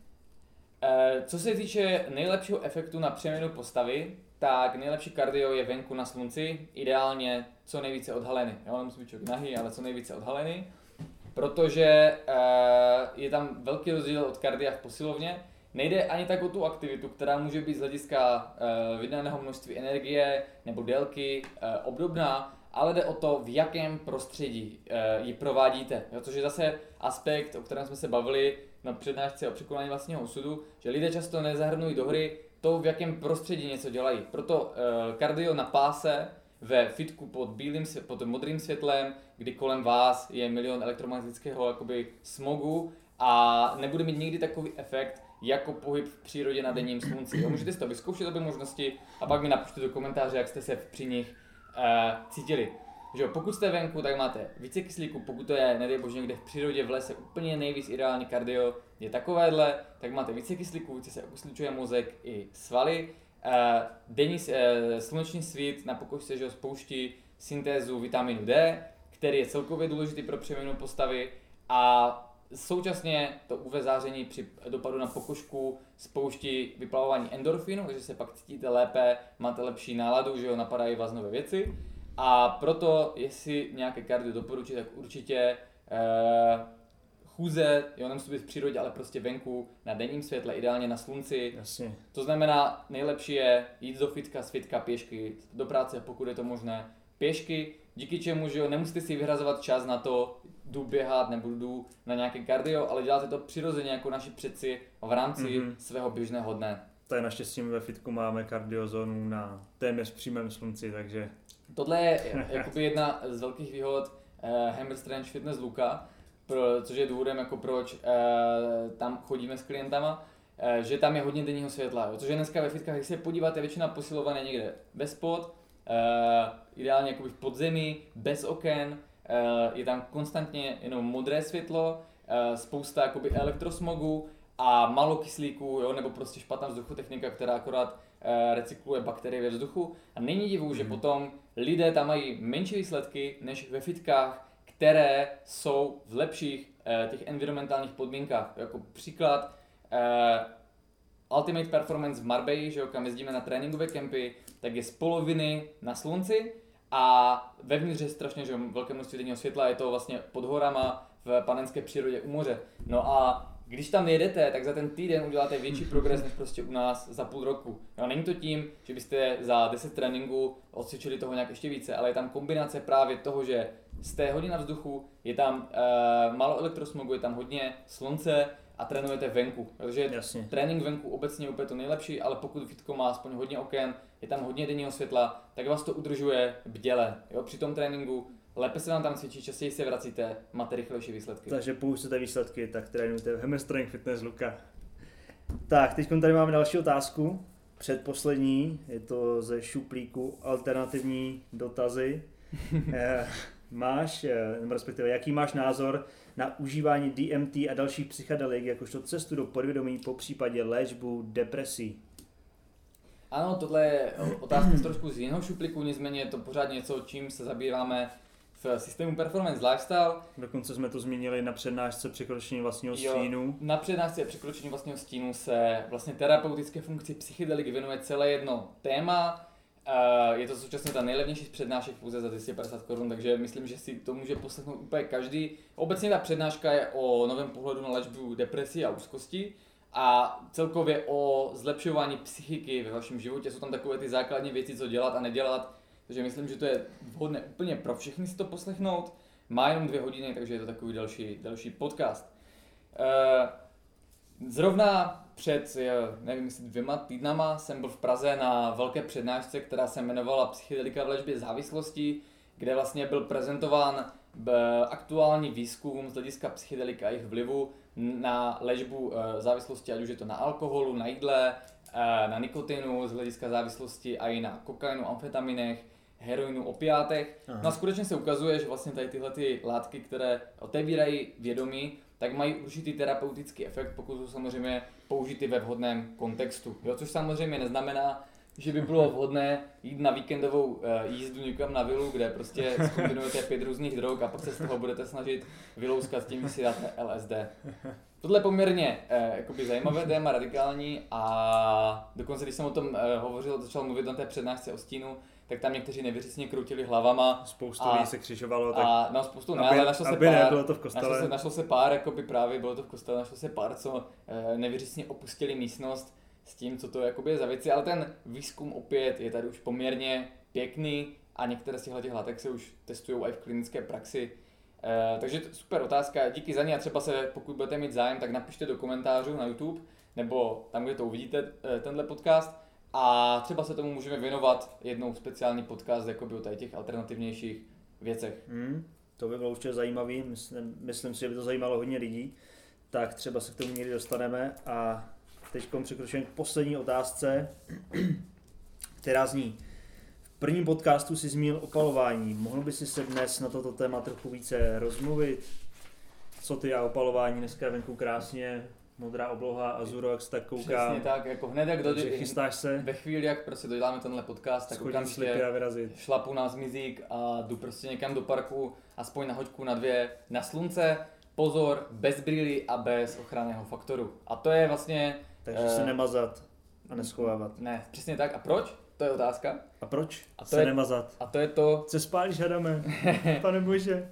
E, co se týče nejlepšího efektu na přeměnu postavy, tak nejlepší kardio je venku na slunci, ideálně co nejvíce odhalený. Jo, nemusí být člověk nahý, ale co nejvíce odhalený, protože uh, je tam velký rozdíl od kardia v posilovně. Nejde ani tak o tu aktivitu, která může být z hlediska uh, vydaného množství energie nebo délky uh, obdobná, ale jde o to, v jakém prostředí uh, ji provádíte. Jo, což je zase aspekt, o kterém jsme se bavili na přednášce o překonání vlastního osudu, že lidé často nezahrnují do hry to, v jakém prostředí něco dělají. Proto uh, kardio na páse ve fitku pod, bílým, pod modrým světlem, kdy kolem vás je milion elektromagnetického jakoby smogu a nebude mít nikdy takový efekt, jako pohyb v přírodě na denním slunci. Jo, můžete si to vyzkoušet obě možnosti a pak mi napište do komentáře, jak jste se při nich uh, cítili. Že jo, pokud jste venku, tak máte více kyslíku, pokud to je, nedej bože, někde v přírodě, v lese, úplně nejvíc ideální kardio je takovéhle, tak máte více kyslíku, více se okysličuje mozek i svaly. Uh, denní uh, sluneční svít na pokožce že spouští syntézu vitaminu D, který je celkově důležitý pro přeměnu postavy a Současně to UV záření při dopadu na pokožku spouští vyplavování endorfinu, takže se pak cítíte lépe, máte lepší náladu, že jo, napadají vás nové věci. A proto, jestli nějaké kardio doporučit, tak určitě eh, chůze, jo, nemusí být v přírodě, ale prostě venku, na denním světle, ideálně na slunci. Jasně. To znamená, nejlepší je jít do fitka, z fitka pěšky, do práce, pokud je to možné, pěšky, díky čemu, že jo, nemusíte si vyhrazovat čas na to, jdu běhat nebo jdu na nějaké kardio, ale děláte to přirozeně jako naši předci v rámci mm-hmm. svého běžného dne. Tady naštěstí ve fitku máme kardiozónu na téměř přímém slunci, takže... Tohle je jakoby jedna z velkých výhod uh, Hammer Strange Fitness Luka, pro, což je důvodem, jako proč uh, tam chodíme s klientama, uh, že tam je hodně denního světla, jo, což je dneska ve fitkách, když se podíváte, většina posilované někde bez pod, uh, ideálně jakoby v podzemí, bez oken, Eh, je tam konstantně jenom modré světlo, eh, spousta jakoby elektrosmogu a málo kyslíku, jo, nebo prostě špatná vzduchotechnika, která akorát eh, recykluje bakterie ve vzduchu. A není divu, že mhm. potom lidé tam mají menší výsledky než ve fitkách, které jsou v lepších těch environmentálních podmínkách. Jako příklad Ultimate Performance v Marbella, že jo, kam jezdíme na tréninkové kempy, tak je z poloviny na slunci, a vevnitř je strašně že velké množství denního světla, je to vlastně pod horama v panenské přírodě u moře. No a když tam jedete, tak za ten týden uděláte větší progres než prostě u nás za půl roku. No, není to tím, že byste za 10 tréninků odcvičili toho nějak ještě více, ale je tam kombinace právě toho, že jste hodně na vzduchu, je tam e, málo elektrosmogu, je tam hodně slunce, a trénujete venku. Takže Jasně. trénink venku obecně je úplně to nejlepší, ale pokud fitko má aspoň hodně oken, je tam hodně denního světla, tak vás to udržuje bděle. Jo? Při tom tréninku lépe se vám tam cvičí, častěji se vracíte, máte rychlejší výsledky. Takže pokud chcete výsledky, tak trénujte v Hammerstrength Fitness Luka. Tak, teď tady máme další otázku, předposlední, je to ze šuplíku alternativní dotazy. Eh, máš, eh, respektive jaký máš názor na užívání DMT a dalších psychedelik jakožto cestu do podvědomí po případě léčbu depresí? Ano, tohle je otázka z trošku z jiného šuplíku, nicméně je to pořád něco, čím se zabýváme v systému Performance Lifestyle. Dokonce jsme to zmínili na přednášce překročení vlastního jo, stínu. Na přednášce překročení vlastního stínu se vlastně terapeutické funkci psychedelik věnuje celé jedno téma. Je to současně ta nejlevnější z přednášek pouze za 250 korun, takže myslím, že si to může poslechnout úplně každý. Obecně ta přednáška je o novém pohledu na léčbu depresí a úzkosti a celkově o zlepšování psychiky ve vašem životě. Jsou tam takové ty základní věci, co dělat a nedělat, takže myslím, že to je vhodné úplně pro všechny si to poslechnout. Má jenom dvě hodiny, takže je to takový další, další podcast. Eh, zrovna před, nevím, jestli dvěma týdnama jsem byl v Praze na velké přednášce, která se jmenovala Psychedelika v léčbě závislosti, kde vlastně byl prezentován aktuální výzkum z hlediska psychedelika a jejich vlivu na léčbu eh, závislosti, ať už je to na alkoholu, na jídle, eh, na nikotinu z hlediska závislosti a i na kokainu, amfetaminech, heroinu, opiátech. Aha. No a skutečně se ukazuje, že vlastně tady tyhle ty látky, které otevírají vědomí, tak mají určitý terapeutický efekt, pokud jsou samozřejmě použity ve vhodném kontextu. Jo, což samozřejmě neznamená, že by bylo vhodné jít na víkendovou uh, jízdu někam na vilu, kde prostě zkombinujete pět různých drog a pak se z toho budete snažit vylouskat tím, že si dáte LSD. Tohle je poměrně jakoby zajímavé téma, radikální a dokonce když jsem o tom uh, hovořil, začal mluvit na té přednášce o stínu, tak tam někteří nevěřícně kroutili hlavama. Spoustu lidí se křižovalo. Tak a, no spoustu ne, ale našlo se aby pár, nebylo to v kostele. Našlo se, našlo se pár, jakoby právě bylo to v kostele, našlo se pár, co e, nevěřícně opustili místnost s tím, co to jakoby je za věci, ale ten výzkum opět je tady už poměrně pěkný a některé z těchto látek se už testují i v klinické praxi. E, takže super otázka, díky za ní a třeba se, pokud budete mít zájem, tak napište do komentářů na YouTube nebo tam, kde to uvidíte, e, tenhle podcast a třeba se tomu můžeme věnovat jednou speciální podcast jakoby o tady těch alternativnějších věcech. Hmm, to by bylo určitě zajímavý, myslím, myslím si, že by to zajímalo hodně lidí, tak třeba se k tomu někdy dostaneme a teď překročujeme k poslední otázce, která zní. V prvním podcastu si zmínil opalování. Mohl by si se dnes na toto téma trochu více rozmluvit? Co ty a opalování dneska venku krásně, modrá obloha, Azuro, jak se tak koukám. Přesně tak, jako hned jak dojde, chystáš se. Ve chvíli, jak prostě doděláme tenhle podcast, tak okamžitě šlapu na zmizík a jdu prostě někam do parku, aspoň na hoďku, na dvě, na slunce, pozor, bez brýly a bez ochranného faktoru. A to je vlastně... Takže uh, se nemazat a neschovávat. Ne, přesně tak. A proč? To je otázka. A proč a to se je, nemazat? A to je to... Se spálíš, hadame, pane bože.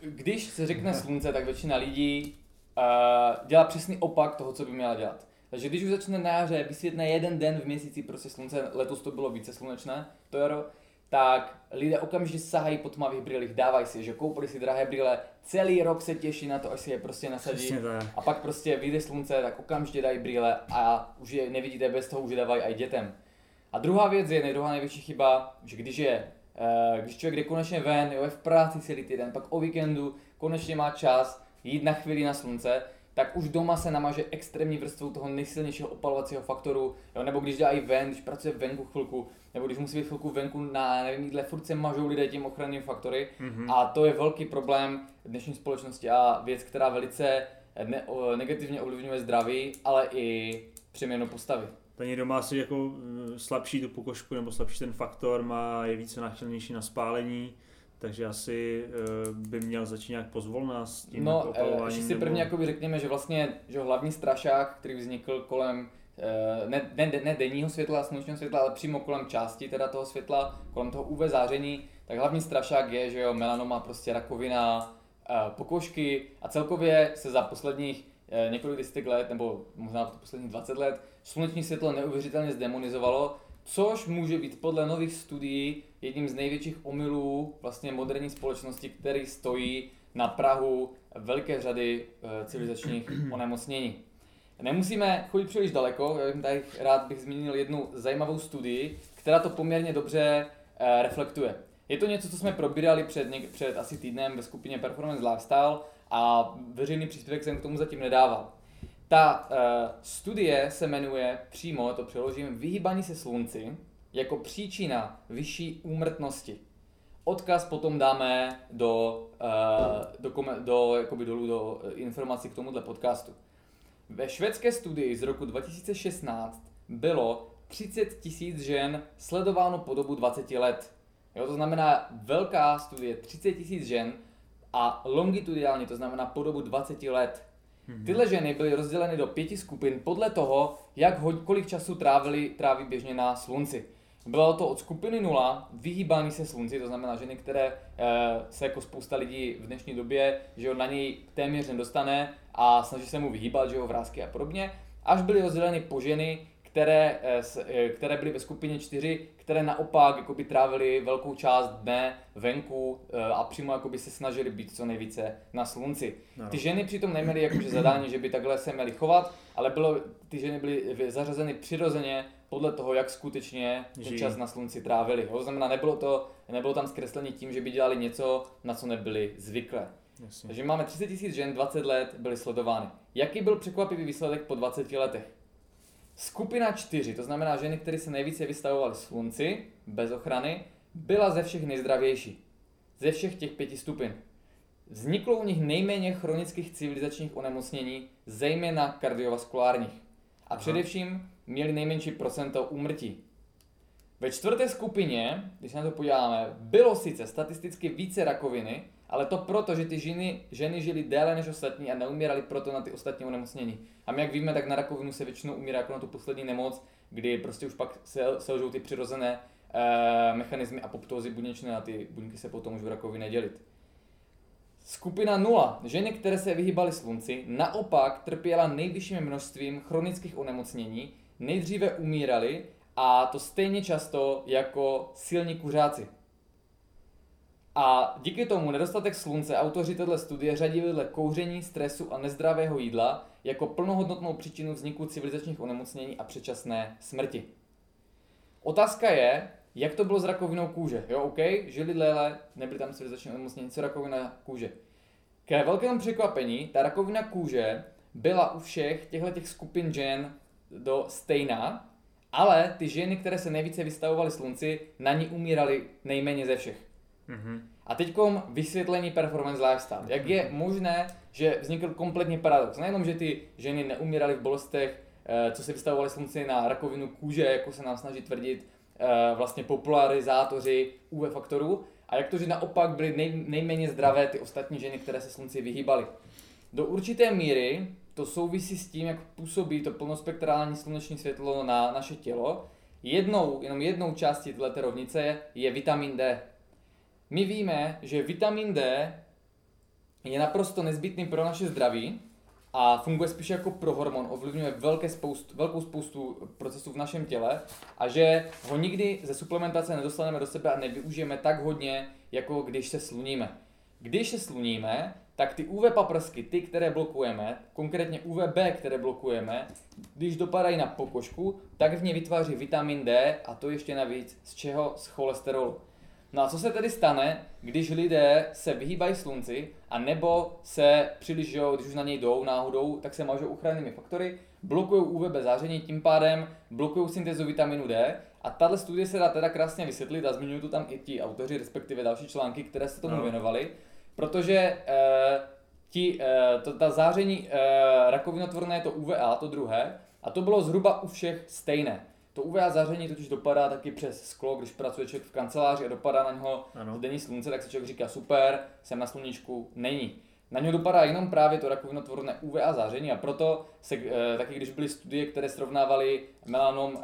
Když se řekne slunce, tak většina lidí uh, dělá přesný opak toho, co by měla dělat. Takže když už začne na jaře vysvětne jeden den v měsíci prostě slunce, letos to bylo více slunečné, to jaro, tak lidé okamžitě sahají po tmavých brýlích, dávají si, že koupili si drahé brýle, celý rok se těší na to, až si je prostě nasadí a pak prostě vyjde slunce, tak okamžitě dají brýle a už je nevidíte bez toho, už dávají i dětem. A druhá věc je, druhá největší chyba, že když je, uh, když člověk jde konečně ven, jo, je v práci celý týden, pak o víkendu konečně má čas jít na chvíli na slunce, tak už doma se namaže extrémní vrstvou toho nejsilnějšího opalovacího faktoru, jo, nebo když dělá i ven, když pracuje venku chvilku, nebo když musí být chvilku venku na, nevím, jídle, furt se mažou lidé tím ochranným faktory mm-hmm. a to je velký problém dnešní společnosti a věc, která velice ne, o, negativně ovlivňuje zdraví, ale i přeměnu postavy. Ten někdo má si jako eh, slabší tu pokožku nebo slabší ten faktor, má, je více náchylnější na spálení, takže asi uh, by měl začít nějak pozvolna s tím No, jako ještě si prvně nebo... řekněme, že vlastně že hlavní strašák, který vznikl kolem ne, ne, ne denního světla, slunečního světla, ale přímo kolem části teda toho světla, kolem toho UV záření, tak hlavní strašák je, že jo, melanoma, prostě rakovina, pokožky a celkově se za posledních několik desítek let, nebo možná posledních 20 let, sluneční světlo neuvěřitelně zdemonizovalo, což může být podle nových studií jedním z největších omylů vlastně moderní společnosti, který stojí na Prahu velké řady eh, civilizačních onemocnění. Nemusíme chodit příliš daleko, já bych tady rád bych zmínil jednu zajímavou studii, která to poměrně dobře eh, reflektuje. Je to něco, co jsme probírali před, něk- před asi týdnem ve skupině Performance Lifestyle a veřejný příspěvek jsem k tomu zatím nedával. Ta uh, studie se jmenuje přímo, to přeložím, vyhýbání se slunci jako příčina vyšší úmrtnosti. Odkaz potom dáme do, uh, do, do, jakoby dolů do informací k tomuhle podcastu. Ve švédské studii z roku 2016 bylo 30 tisíc žen sledováno po dobu 20 let. Jo, to znamená velká studie, 30 tisíc žen a longitudinálně, to znamená po dobu 20 let. Mhm. Tyhle ženy byly rozděleny do pěti skupin podle toho, jak ho, kolik času trávili, tráví běžně na slunci. Bylo to od skupiny 0, vyhýbání se slunci, to znamená ženy, které e, se jako spousta lidí v dnešní době, že ho na něj téměř nedostane a snaží se mu vyhýbat, že ho vrázky a podobně, až byly rozděleny po ženy, které, eh, eh, které byly ve skupině 4, které naopak jakoby trávily velkou část dne venku eh, a přímo jakoby se snažili být co nejvíce na slunci. No. Ty ženy přitom neměly jakože zadání, že by takhle se měly chovat, ale bylo, ty ženy byly zařazeny přirozeně podle toho, jak skutečně ten čas na slunci trávili. To znamená, nebylo, to, nebylo tam zkreslení tím, že by dělali něco, na co nebyli zvyklé. Jasně. Takže máme 30 000 žen, 20 let byly sledovány. Jaký byl překvapivý výsledek po 20 letech? Skupina 4, to znamená ženy, které se nejvíce vystavovaly slunci, bez ochrany, byla ze všech nejzdravější. Ze všech těch pěti stupin. Vzniklo u nich nejméně chronických civilizačních onemocnění, zejména kardiovaskulárních. A především měli nejmenší procento úmrtí. Ve čtvrté skupině, když se na to podíváme, bylo sice statisticky více rakoviny, ale to proto, že ty ženy, ženy žily déle než ostatní a neumírali proto na ty ostatní onemocnění. A my jak víme, tak na rakovinu se většinou umírá jako na tu poslední nemoc, kdy prostě už pak selžou ty přirozené e, mechanismy apoptózy buněčné a ty buňky se potom už v rakovině dělit. Skupina 0. Ženy, které se vyhýbaly slunci, naopak trpěla nejvyšším množstvím chronických onemocnění, nejdříve umírali a to stejně často jako silní kuřáci. A díky tomu nedostatek slunce autoři této studie řadí vedle kouření, stresu a nezdravého jídla jako plnohodnotnou příčinu vzniku civilizačních onemocnění a předčasné smrti. Otázka je, jak to bylo s rakovinou kůže. Jo, OK, žili léle, nebyly tam civilizační onemocnění, co rakovina kůže. Ke velkému překvapení, ta rakovina kůže byla u všech těchto těch skupin žen do stejná, ale ty ženy, které se nejvíce vystavovaly slunci, na ní umíraly nejméně ze všech. Mm-hmm. A teď vysvětlení performance lifestyle. Jak je možné, že vznikl kompletně paradox? Nejenom, že ty ženy neumíraly v bolestech, eh, co se vystavovaly slunci na rakovinu kůže, jako se nám snaží tvrdit eh, vlastně popularizátoři UV faktorů, a jak to, že naopak byly nej, nejméně zdravé ty ostatní ženy, které se slunci vyhýbaly. Do určité míry to souvisí s tím, jak působí to plnospektrální sluneční světlo na naše tělo. Jednou, jenom jednou částí této rovnice je vitamin D. My víme, že vitamin D je naprosto nezbytný pro naše zdraví a funguje spíš jako prohormon, ovlivňuje velké spoustu, velkou spoustu procesů v našem těle a že ho nikdy ze suplementace nedostaneme do sebe a nevyužijeme tak hodně, jako když se sluníme. Když se sluníme, tak ty UV paprsky, ty, které blokujeme, konkrétně UVB, které blokujeme, když dopadají na pokožku, tak v ní vytváří vitamin D a to ještě navíc z čeho? Z cholesterolu. No a co se tedy stane, když lidé se vyhýbají slunci a nebo se příliš, že když už na něj jdou náhodou, tak se mažou uchrannými faktory, blokují UVB záření, tím pádem blokují syntézu vitaminu D a tahle studie se dá teda krásně vysvětlit a zmiňují tu tam i ti autoři, respektive další články, které se tomu no. věnovali, protože e, ti, e, to, ta záření e, rakovinotvorné je to UVA, to druhé, a to bylo zhruba u všech stejné. To UVA záření totiž dopadá taky přes sklo, když pracuje člověk v kanceláři a dopadá na něho ano. denní slunce, tak si člověk říká super, jsem na sluníčku, není. Na něho dopadá jenom právě to rakovinotvorné UVA záření a proto se e, taky, když byly studie, které srovnávaly melanom e,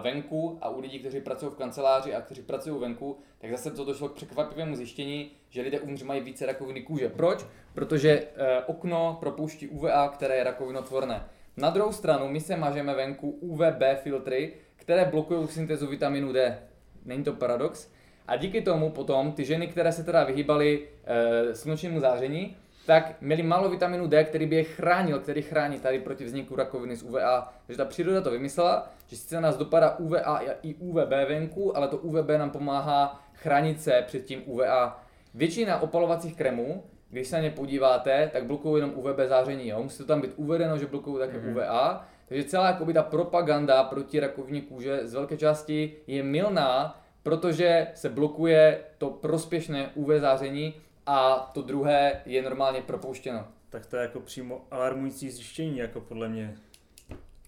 venku a u lidí, kteří pracují v kanceláři a kteří pracují venku, tak zase to došlo k překvapivému zjištění, že lidé uvnitř mají více rakoviny kůže. Proč? Protože e, okno propouští UVA, které je rakovinotvorné. Na druhou stranu my se mažeme venku UVB filtry, které blokují syntézu vitaminu D. Není to paradox? A díky tomu potom ty ženy, které se teda vyhýbaly e, slunečnímu záření, tak měli málo vitaminu D, který by je chránil, který chrání tady proti vzniku rakoviny z UVA. Takže ta příroda to vymyslela, že sice nás dopadá UVA i UVB venku, ale to UVB nám pomáhá chránit se před tím UVA. Většina opalovacích kremů, když se na ně podíváte, tak blokují jenom UVB záření. Jo? Musí to tam být uvedeno, že blokují také mm-hmm. UVA. Takže celá jakoby, ta propaganda proti rakovině kůže z velké části je milná, protože se blokuje to prospěšné UV záření a to druhé je normálně propouštěno. Tak to je jako přímo alarmující zjištění, jako podle mě.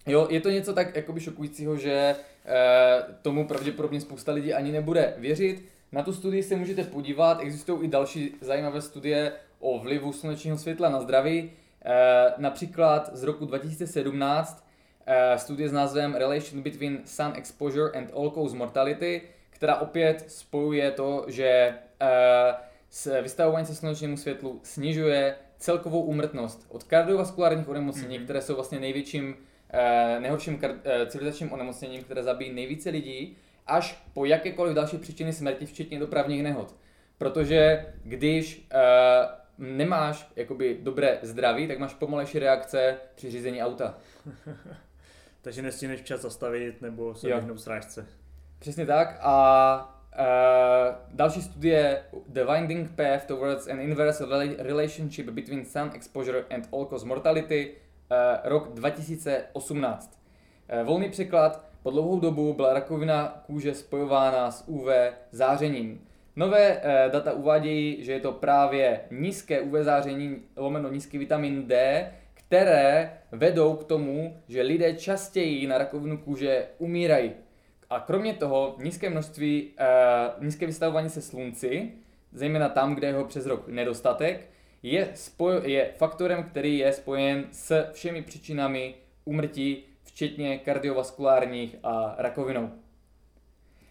Jo, je to něco tak jakoby šokujícího, že e, tomu pravděpodobně spousta lidí ani nebude věřit. Na tu studii se můžete podívat, existují i další zajímavé studie o vlivu slunečního světla na zdraví. E, například z roku 2017 e, studie s názvem Relation between sun exposure and all-cause mortality, která opět spojuje to, že e, s vystavování se slunečnímu světlu snižuje celkovou úmrtnost od kardiovaskulárních onemocnění, mm-hmm. které jsou vlastně největším, eh, nejhorším kar- eh, civilizačním onemocněním, které zabíjí nejvíce lidí, až po jakékoliv další příčiny smrti, včetně dopravních nehod. Protože když eh, nemáš jakoby dobré zdraví, tak máš pomalejší reakce při řízení auta. Takže nestíneš včas zastavit nebo se vyhnout srážce. Přesně tak a Uh, další studie The Winding Path Towards an Inverse Relationship Between Sun Exposure and All-Cause Mortality, uh, rok 2018. Uh, eh, volný překlad, po dlouhou dobu byla rakovina kůže spojována s UV zářením. Nové uh, data uvádějí, že je to právě nízké UV záření, lomeno nízký vitamin D, které vedou k tomu, že lidé častěji na rakovinu kůže umírají. A kromě toho nízké množství, uh, nízké vystavování se slunci, zejména tam, kde je ho přes rok nedostatek, je, spoj, je faktorem, který je spojen s všemi příčinami úmrtí, včetně kardiovaskulárních a rakovinou.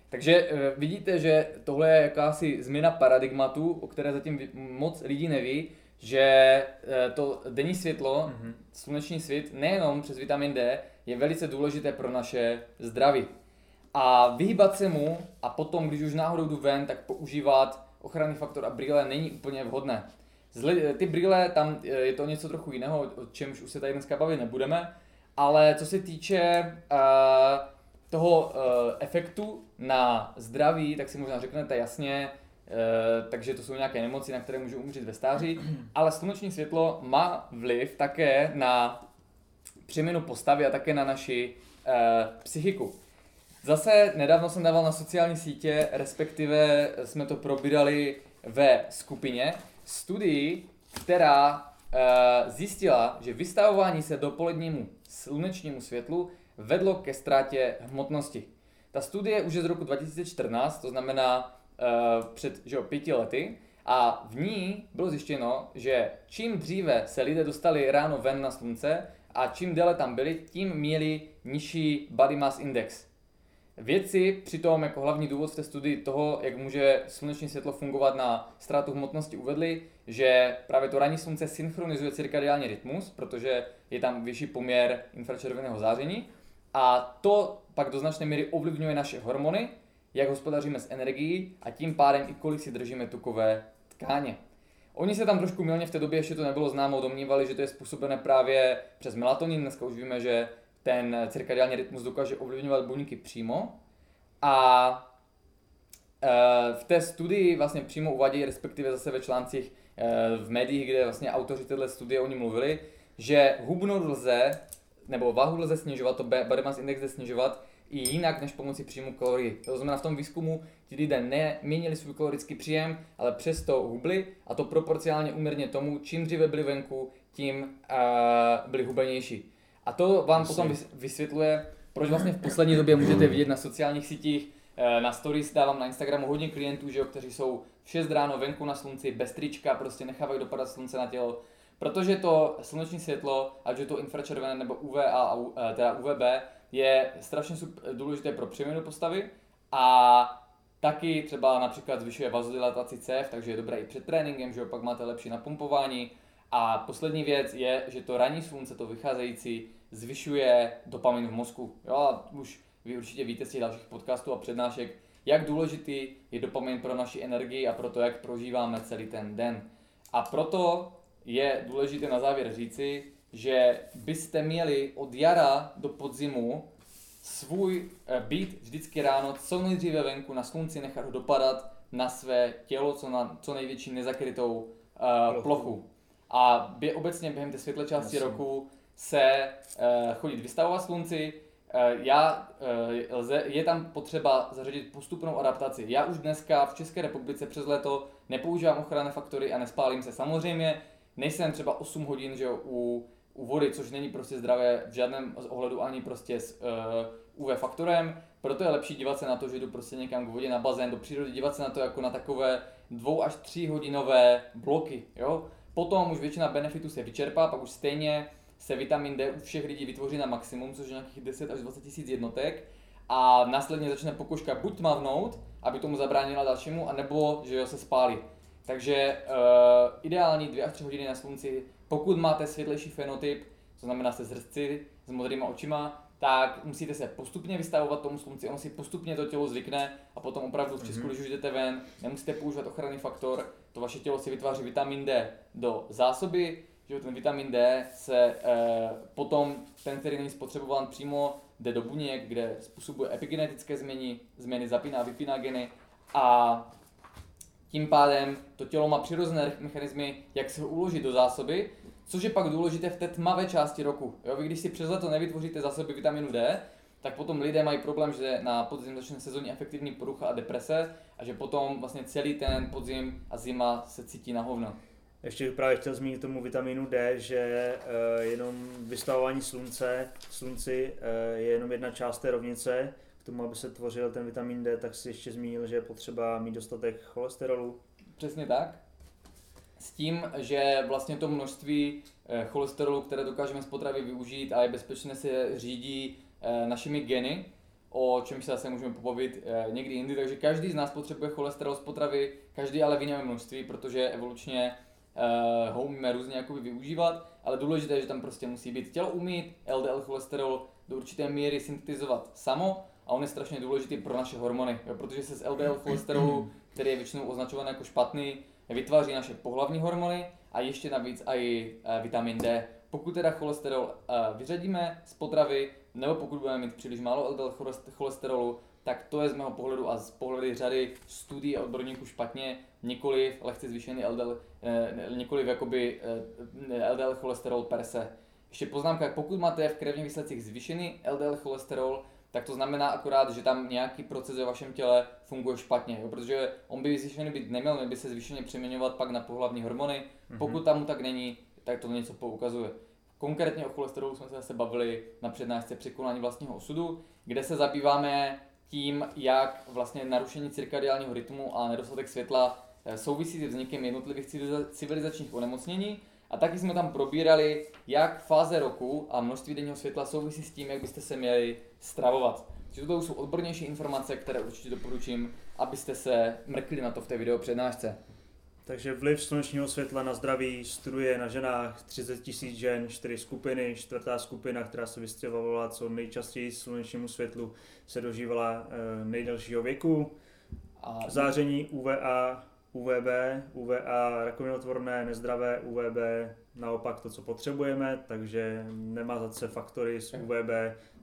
Takže eh, vidíte, že tohle je jakási změna paradigmatu, o které zatím moc lidí neví, že eh, to denní světlo, mm-hmm. sluneční svět, nejenom přes vitamin D, je velice důležité pro naše zdraví. A vyhýbat se mu a potom, když už náhodou jdu ven, tak používat ochranný faktor a brýle není úplně vhodné. Zli, ty brýle, tam eh, je to něco trochu jiného, o čemž už se tady dneska bavit nebudeme, ale co se týče uh, toho uh, efektu na zdraví, tak si možná řeknete jasně, takže to jsou nějaké nemoci, na které můžou umřít ve stáří, ale sluneční světlo má vliv také na přeměnu postavy a také na naši uh, psychiku. Zase nedávno jsem dával na sociální sítě, respektive jsme to probírali ve skupině, studii, která uh, zjistila, že vystavování se dopolednímu slunečnímu světlu vedlo ke ztrátě hmotnosti. Ta studie už je z roku 2014, to znamená před že jo, pěti lety, a v ní bylo zjištěno, že čím dříve se lidé dostali ráno ven na slunce a čím déle tam byli, tím měli nižší body mass index. Vědci přitom jako hlavní důvod v té studii toho, jak může sluneční světlo fungovat na ztrátu hmotnosti, uvedli, že právě to ranní slunce synchronizuje cirkadiální rytmus, protože je tam vyšší poměr infračerveného záření a to pak do značné míry ovlivňuje naše hormony, jak hospodaříme s energií a tím pádem i kolik si držíme tukové tkáně. Oni se tam trošku milně v té době ještě to nebylo známo, domnívali, že to je způsobené právě přes melatonin. Dneska už víme, že ten cirkadiální rytmus dokáže ovlivňovat buňky přímo. A e, v té studii vlastně přímo uvádějí, respektive zase ve článcích e, v médiích, kde vlastně autoři této studie oni mluvili, že hubnout lze, nebo váhu lze snižovat, to body mass index lze snižovat i jinak než pomocí příjmu kalorií. To znamená, v tom výzkumu ti lidé neměnili svůj kalorický příjem, ale přesto hubli a to proporcionálně uměrně tomu, čím dříve byli venku, tím uh, byli hubenější. A to vám Myslím. potom vysvětluje, proč vlastně v poslední době můžete vidět na sociálních sítích, eh, na stories dávám na Instagramu hodně klientů, že jo, kteří jsou v 6 ráno venku na slunci, bez trička, prostě nechávají dopadat slunce na tělo, protože to sluneční světlo, ať je to infračervené nebo UVA a eh, teda UVB, je strašně důležité pro přeměnu postavy a taky třeba například zvyšuje vazodilataci cév, takže je dobré i před tréninkem, že jo, pak máte lepší napumpování, a poslední věc je, že to ranní slunce, to vycházející, zvyšuje dopamin v mozku. Jo, a už vy určitě víte z těch dalších podcastů a přednášek, jak důležitý je dopamin pro naši energii a pro to, jak prožíváme celý ten den. A proto je důležité na závěr říci, že byste měli od jara do podzimu svůj eh, být vždycky ráno co nejdříve venku na slunci, nechat ho dopadat na své tělo, co, na, co největší nezakrytou uh, plochu. A bě, obecně během té světlé části Jasně. roku se uh, chodit vystavovat slunci, uh, já, uh, lze, je tam potřeba zařadit postupnou adaptaci. Já už dneska v České republice přes léto nepoužívám ochranné faktory a nespálím se. Samozřejmě nejsem třeba 8 hodin že jo, u, u vody, což není prostě zdravé v žádném ohledu ani prostě s uh, UV faktorem, proto je lepší dívat se na to, že jdu prostě někam k vodě na bazén, do přírody, dívat se na to jako na takové dvou až tří hodinové bloky, jo. Potom už většina benefitů se vyčerpá, pak už stejně se vitamin D u všech lidí vytvoří na maximum, což je nějakých 10 až 20 tisíc jednotek a následně začne pokožka buď tmavnout, aby tomu zabránila dalšímu, anebo že jo, se spálí. Takže uh, ideální 2 až 3 hodiny na slunci, pokud máte světlejší fenotyp, to znamená se zrstci s modrýma očima, tak musíte se postupně vystavovat tomu slunci, ono si postupně to tělo zvykne a potom opravdu v Česku, mm-hmm. když už jdete ven, nemusíte používat ochranný faktor, to vaše tělo si vytváří vitamin D do zásoby, že ten vitamin D se e, potom, ten, který není spotřebován přímo, jde do buněk, kde způsobuje epigenetické změny, změny zapíná, vypíná geny a tím pádem to tělo má přirozené mechanismy, jak se ho uložit do zásoby, což je pak důležité v té tmavé části roku. Jo, vy když si přes leto nevytvoříte zásoby vitaminu D, tak potom lidé mají problém, že na podzim začne sezónní efektivní porucha a deprese a že potom vlastně celý ten podzim a zima se cítí na hovno. Ještě bych právě chtěl zmínit tomu vitamínu D, že uh, jenom vystavování slunce, slunci uh, je jenom jedna část té rovnice. K tomu, aby se tvořil ten vitamin D, tak si ještě zmínil, že je potřeba mít dostatek cholesterolu. Přesně tak. S tím, že vlastně to množství uh, cholesterolu, které dokážeme z potravy využít a je bezpečné se řídí našimi geny, o čem se zase můžeme pobavit e, někdy jindy. Takže každý z nás potřebuje cholesterol z potravy, každý ale v jiném množství, protože evolučně ho umíme různě jakoby využívat, ale důležité je, že tam prostě musí být. Tělo umí LDL cholesterol do určité míry syntetizovat samo a on je strašně důležitý pro naše hormony, jo, protože se z LDL cholesterolu, který je většinou označovaný jako špatný, vytváří naše pohlavní hormony a ještě navíc i e, vitamin D. Pokud teda cholesterol e, vyřadíme z potravy, nebo pokud budeme mít příliš málo LDL cholesterolu, tak to je z mého pohledu a z pohledu řady studií a odborníků špatně, nikoli lehce zvýšený LDL, e, nikoli jakoby LDL cholesterol per se. Ještě poznámka, pokud máte v krevních výsledcích zvýšený LDL cholesterol, tak to znamená akorát, že tam nějaký proces ve vašem těle funguje špatně, jo? protože on by zvýšený být neměl, měl by se zvýšeně přeměňovat pak na pohlavní hormony. Mm-hmm. Pokud tam tak není, tak to něco poukazuje. Konkrétně o cholesterolu jsme se zase bavili na přednášce překonání vlastního osudu, kde se zabýváme tím, jak vlastně narušení cirkadiálního rytmu a nedostatek světla eh, souvisí se vznikem jednotlivých civilizačních onemocnění a taky jsme tam probírali, jak fáze roku a množství denního světla souvisí s tím, jak byste se měli stravovat. Takže to jsou odbornější informace, které určitě doporučím, abyste se mrkli na to v té video přednášce. Takže vliv slunečního světla na zdraví studuje na ženách 30 tisíc žen, čtyři skupiny. Čtvrtá skupina, která se vystřelovala co nejčastěji slunečnímu světlu, se dožívala e, nejdelšího věku. A záření UVA UVB, UVA rakovinotvorné, nezdravé, UVB naopak to, co potřebujeme, takže nemazat se faktory z UVB,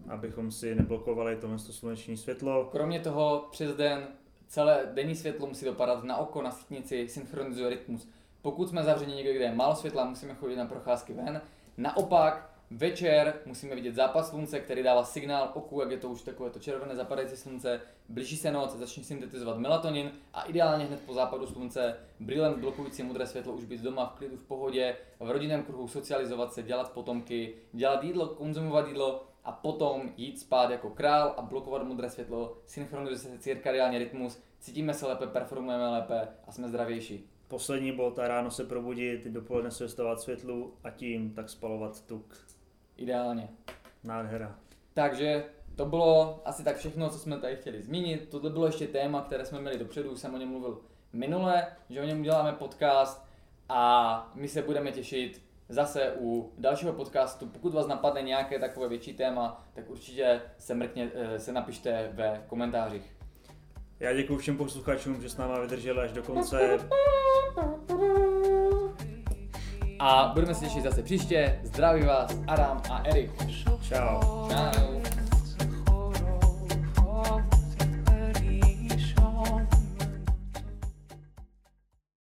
abychom si neblokovali tohle sluneční světlo. Kromě toho přes den celé denní světlo musí dopadat na oko, na sítnici, synchronizuje rytmus. Pokud jsme zavřeni někde, kde je málo světla, musíme chodit na procházky ven. Naopak, Večer musíme vidět zápas slunce, který dává signál oku, jak je to už takové to červené zapadající slunce, blíží se noc, začne syntetizovat melatonin a ideálně hned po západu slunce brýlem blokující modré světlo už být doma v klidu, v pohodě, v rodinném kruhu socializovat se, dělat potomky, dělat jídlo, konzumovat jídlo a potom jít spát jako král a blokovat modré světlo, synchronizuje se cirkadiální rytmus, cítíme se lépe, performujeme lépe a jsme zdravější. Poslední bod a ráno se probudit, dopoledne se světlu a tím tak spalovat tuk. Ideálně. Nádhera. Takže to bylo asi tak všechno, co jsme tady chtěli zmínit. Tohle bylo ještě téma, které jsme měli dopředu, už jsem o něm mluvil minule, že o něm uděláme podcast a my se budeme těšit zase u dalšího podcastu. Pokud vás napadne nějaké takové větší téma, tak určitě se, mrkně, eh, se napište ve komentářích. Já děkuji všem posluchačům, že s náma vydrželi až do konce. A budeme se těšit zase příště. Zdraví vás Adam a Erik. Ciao. Ciao.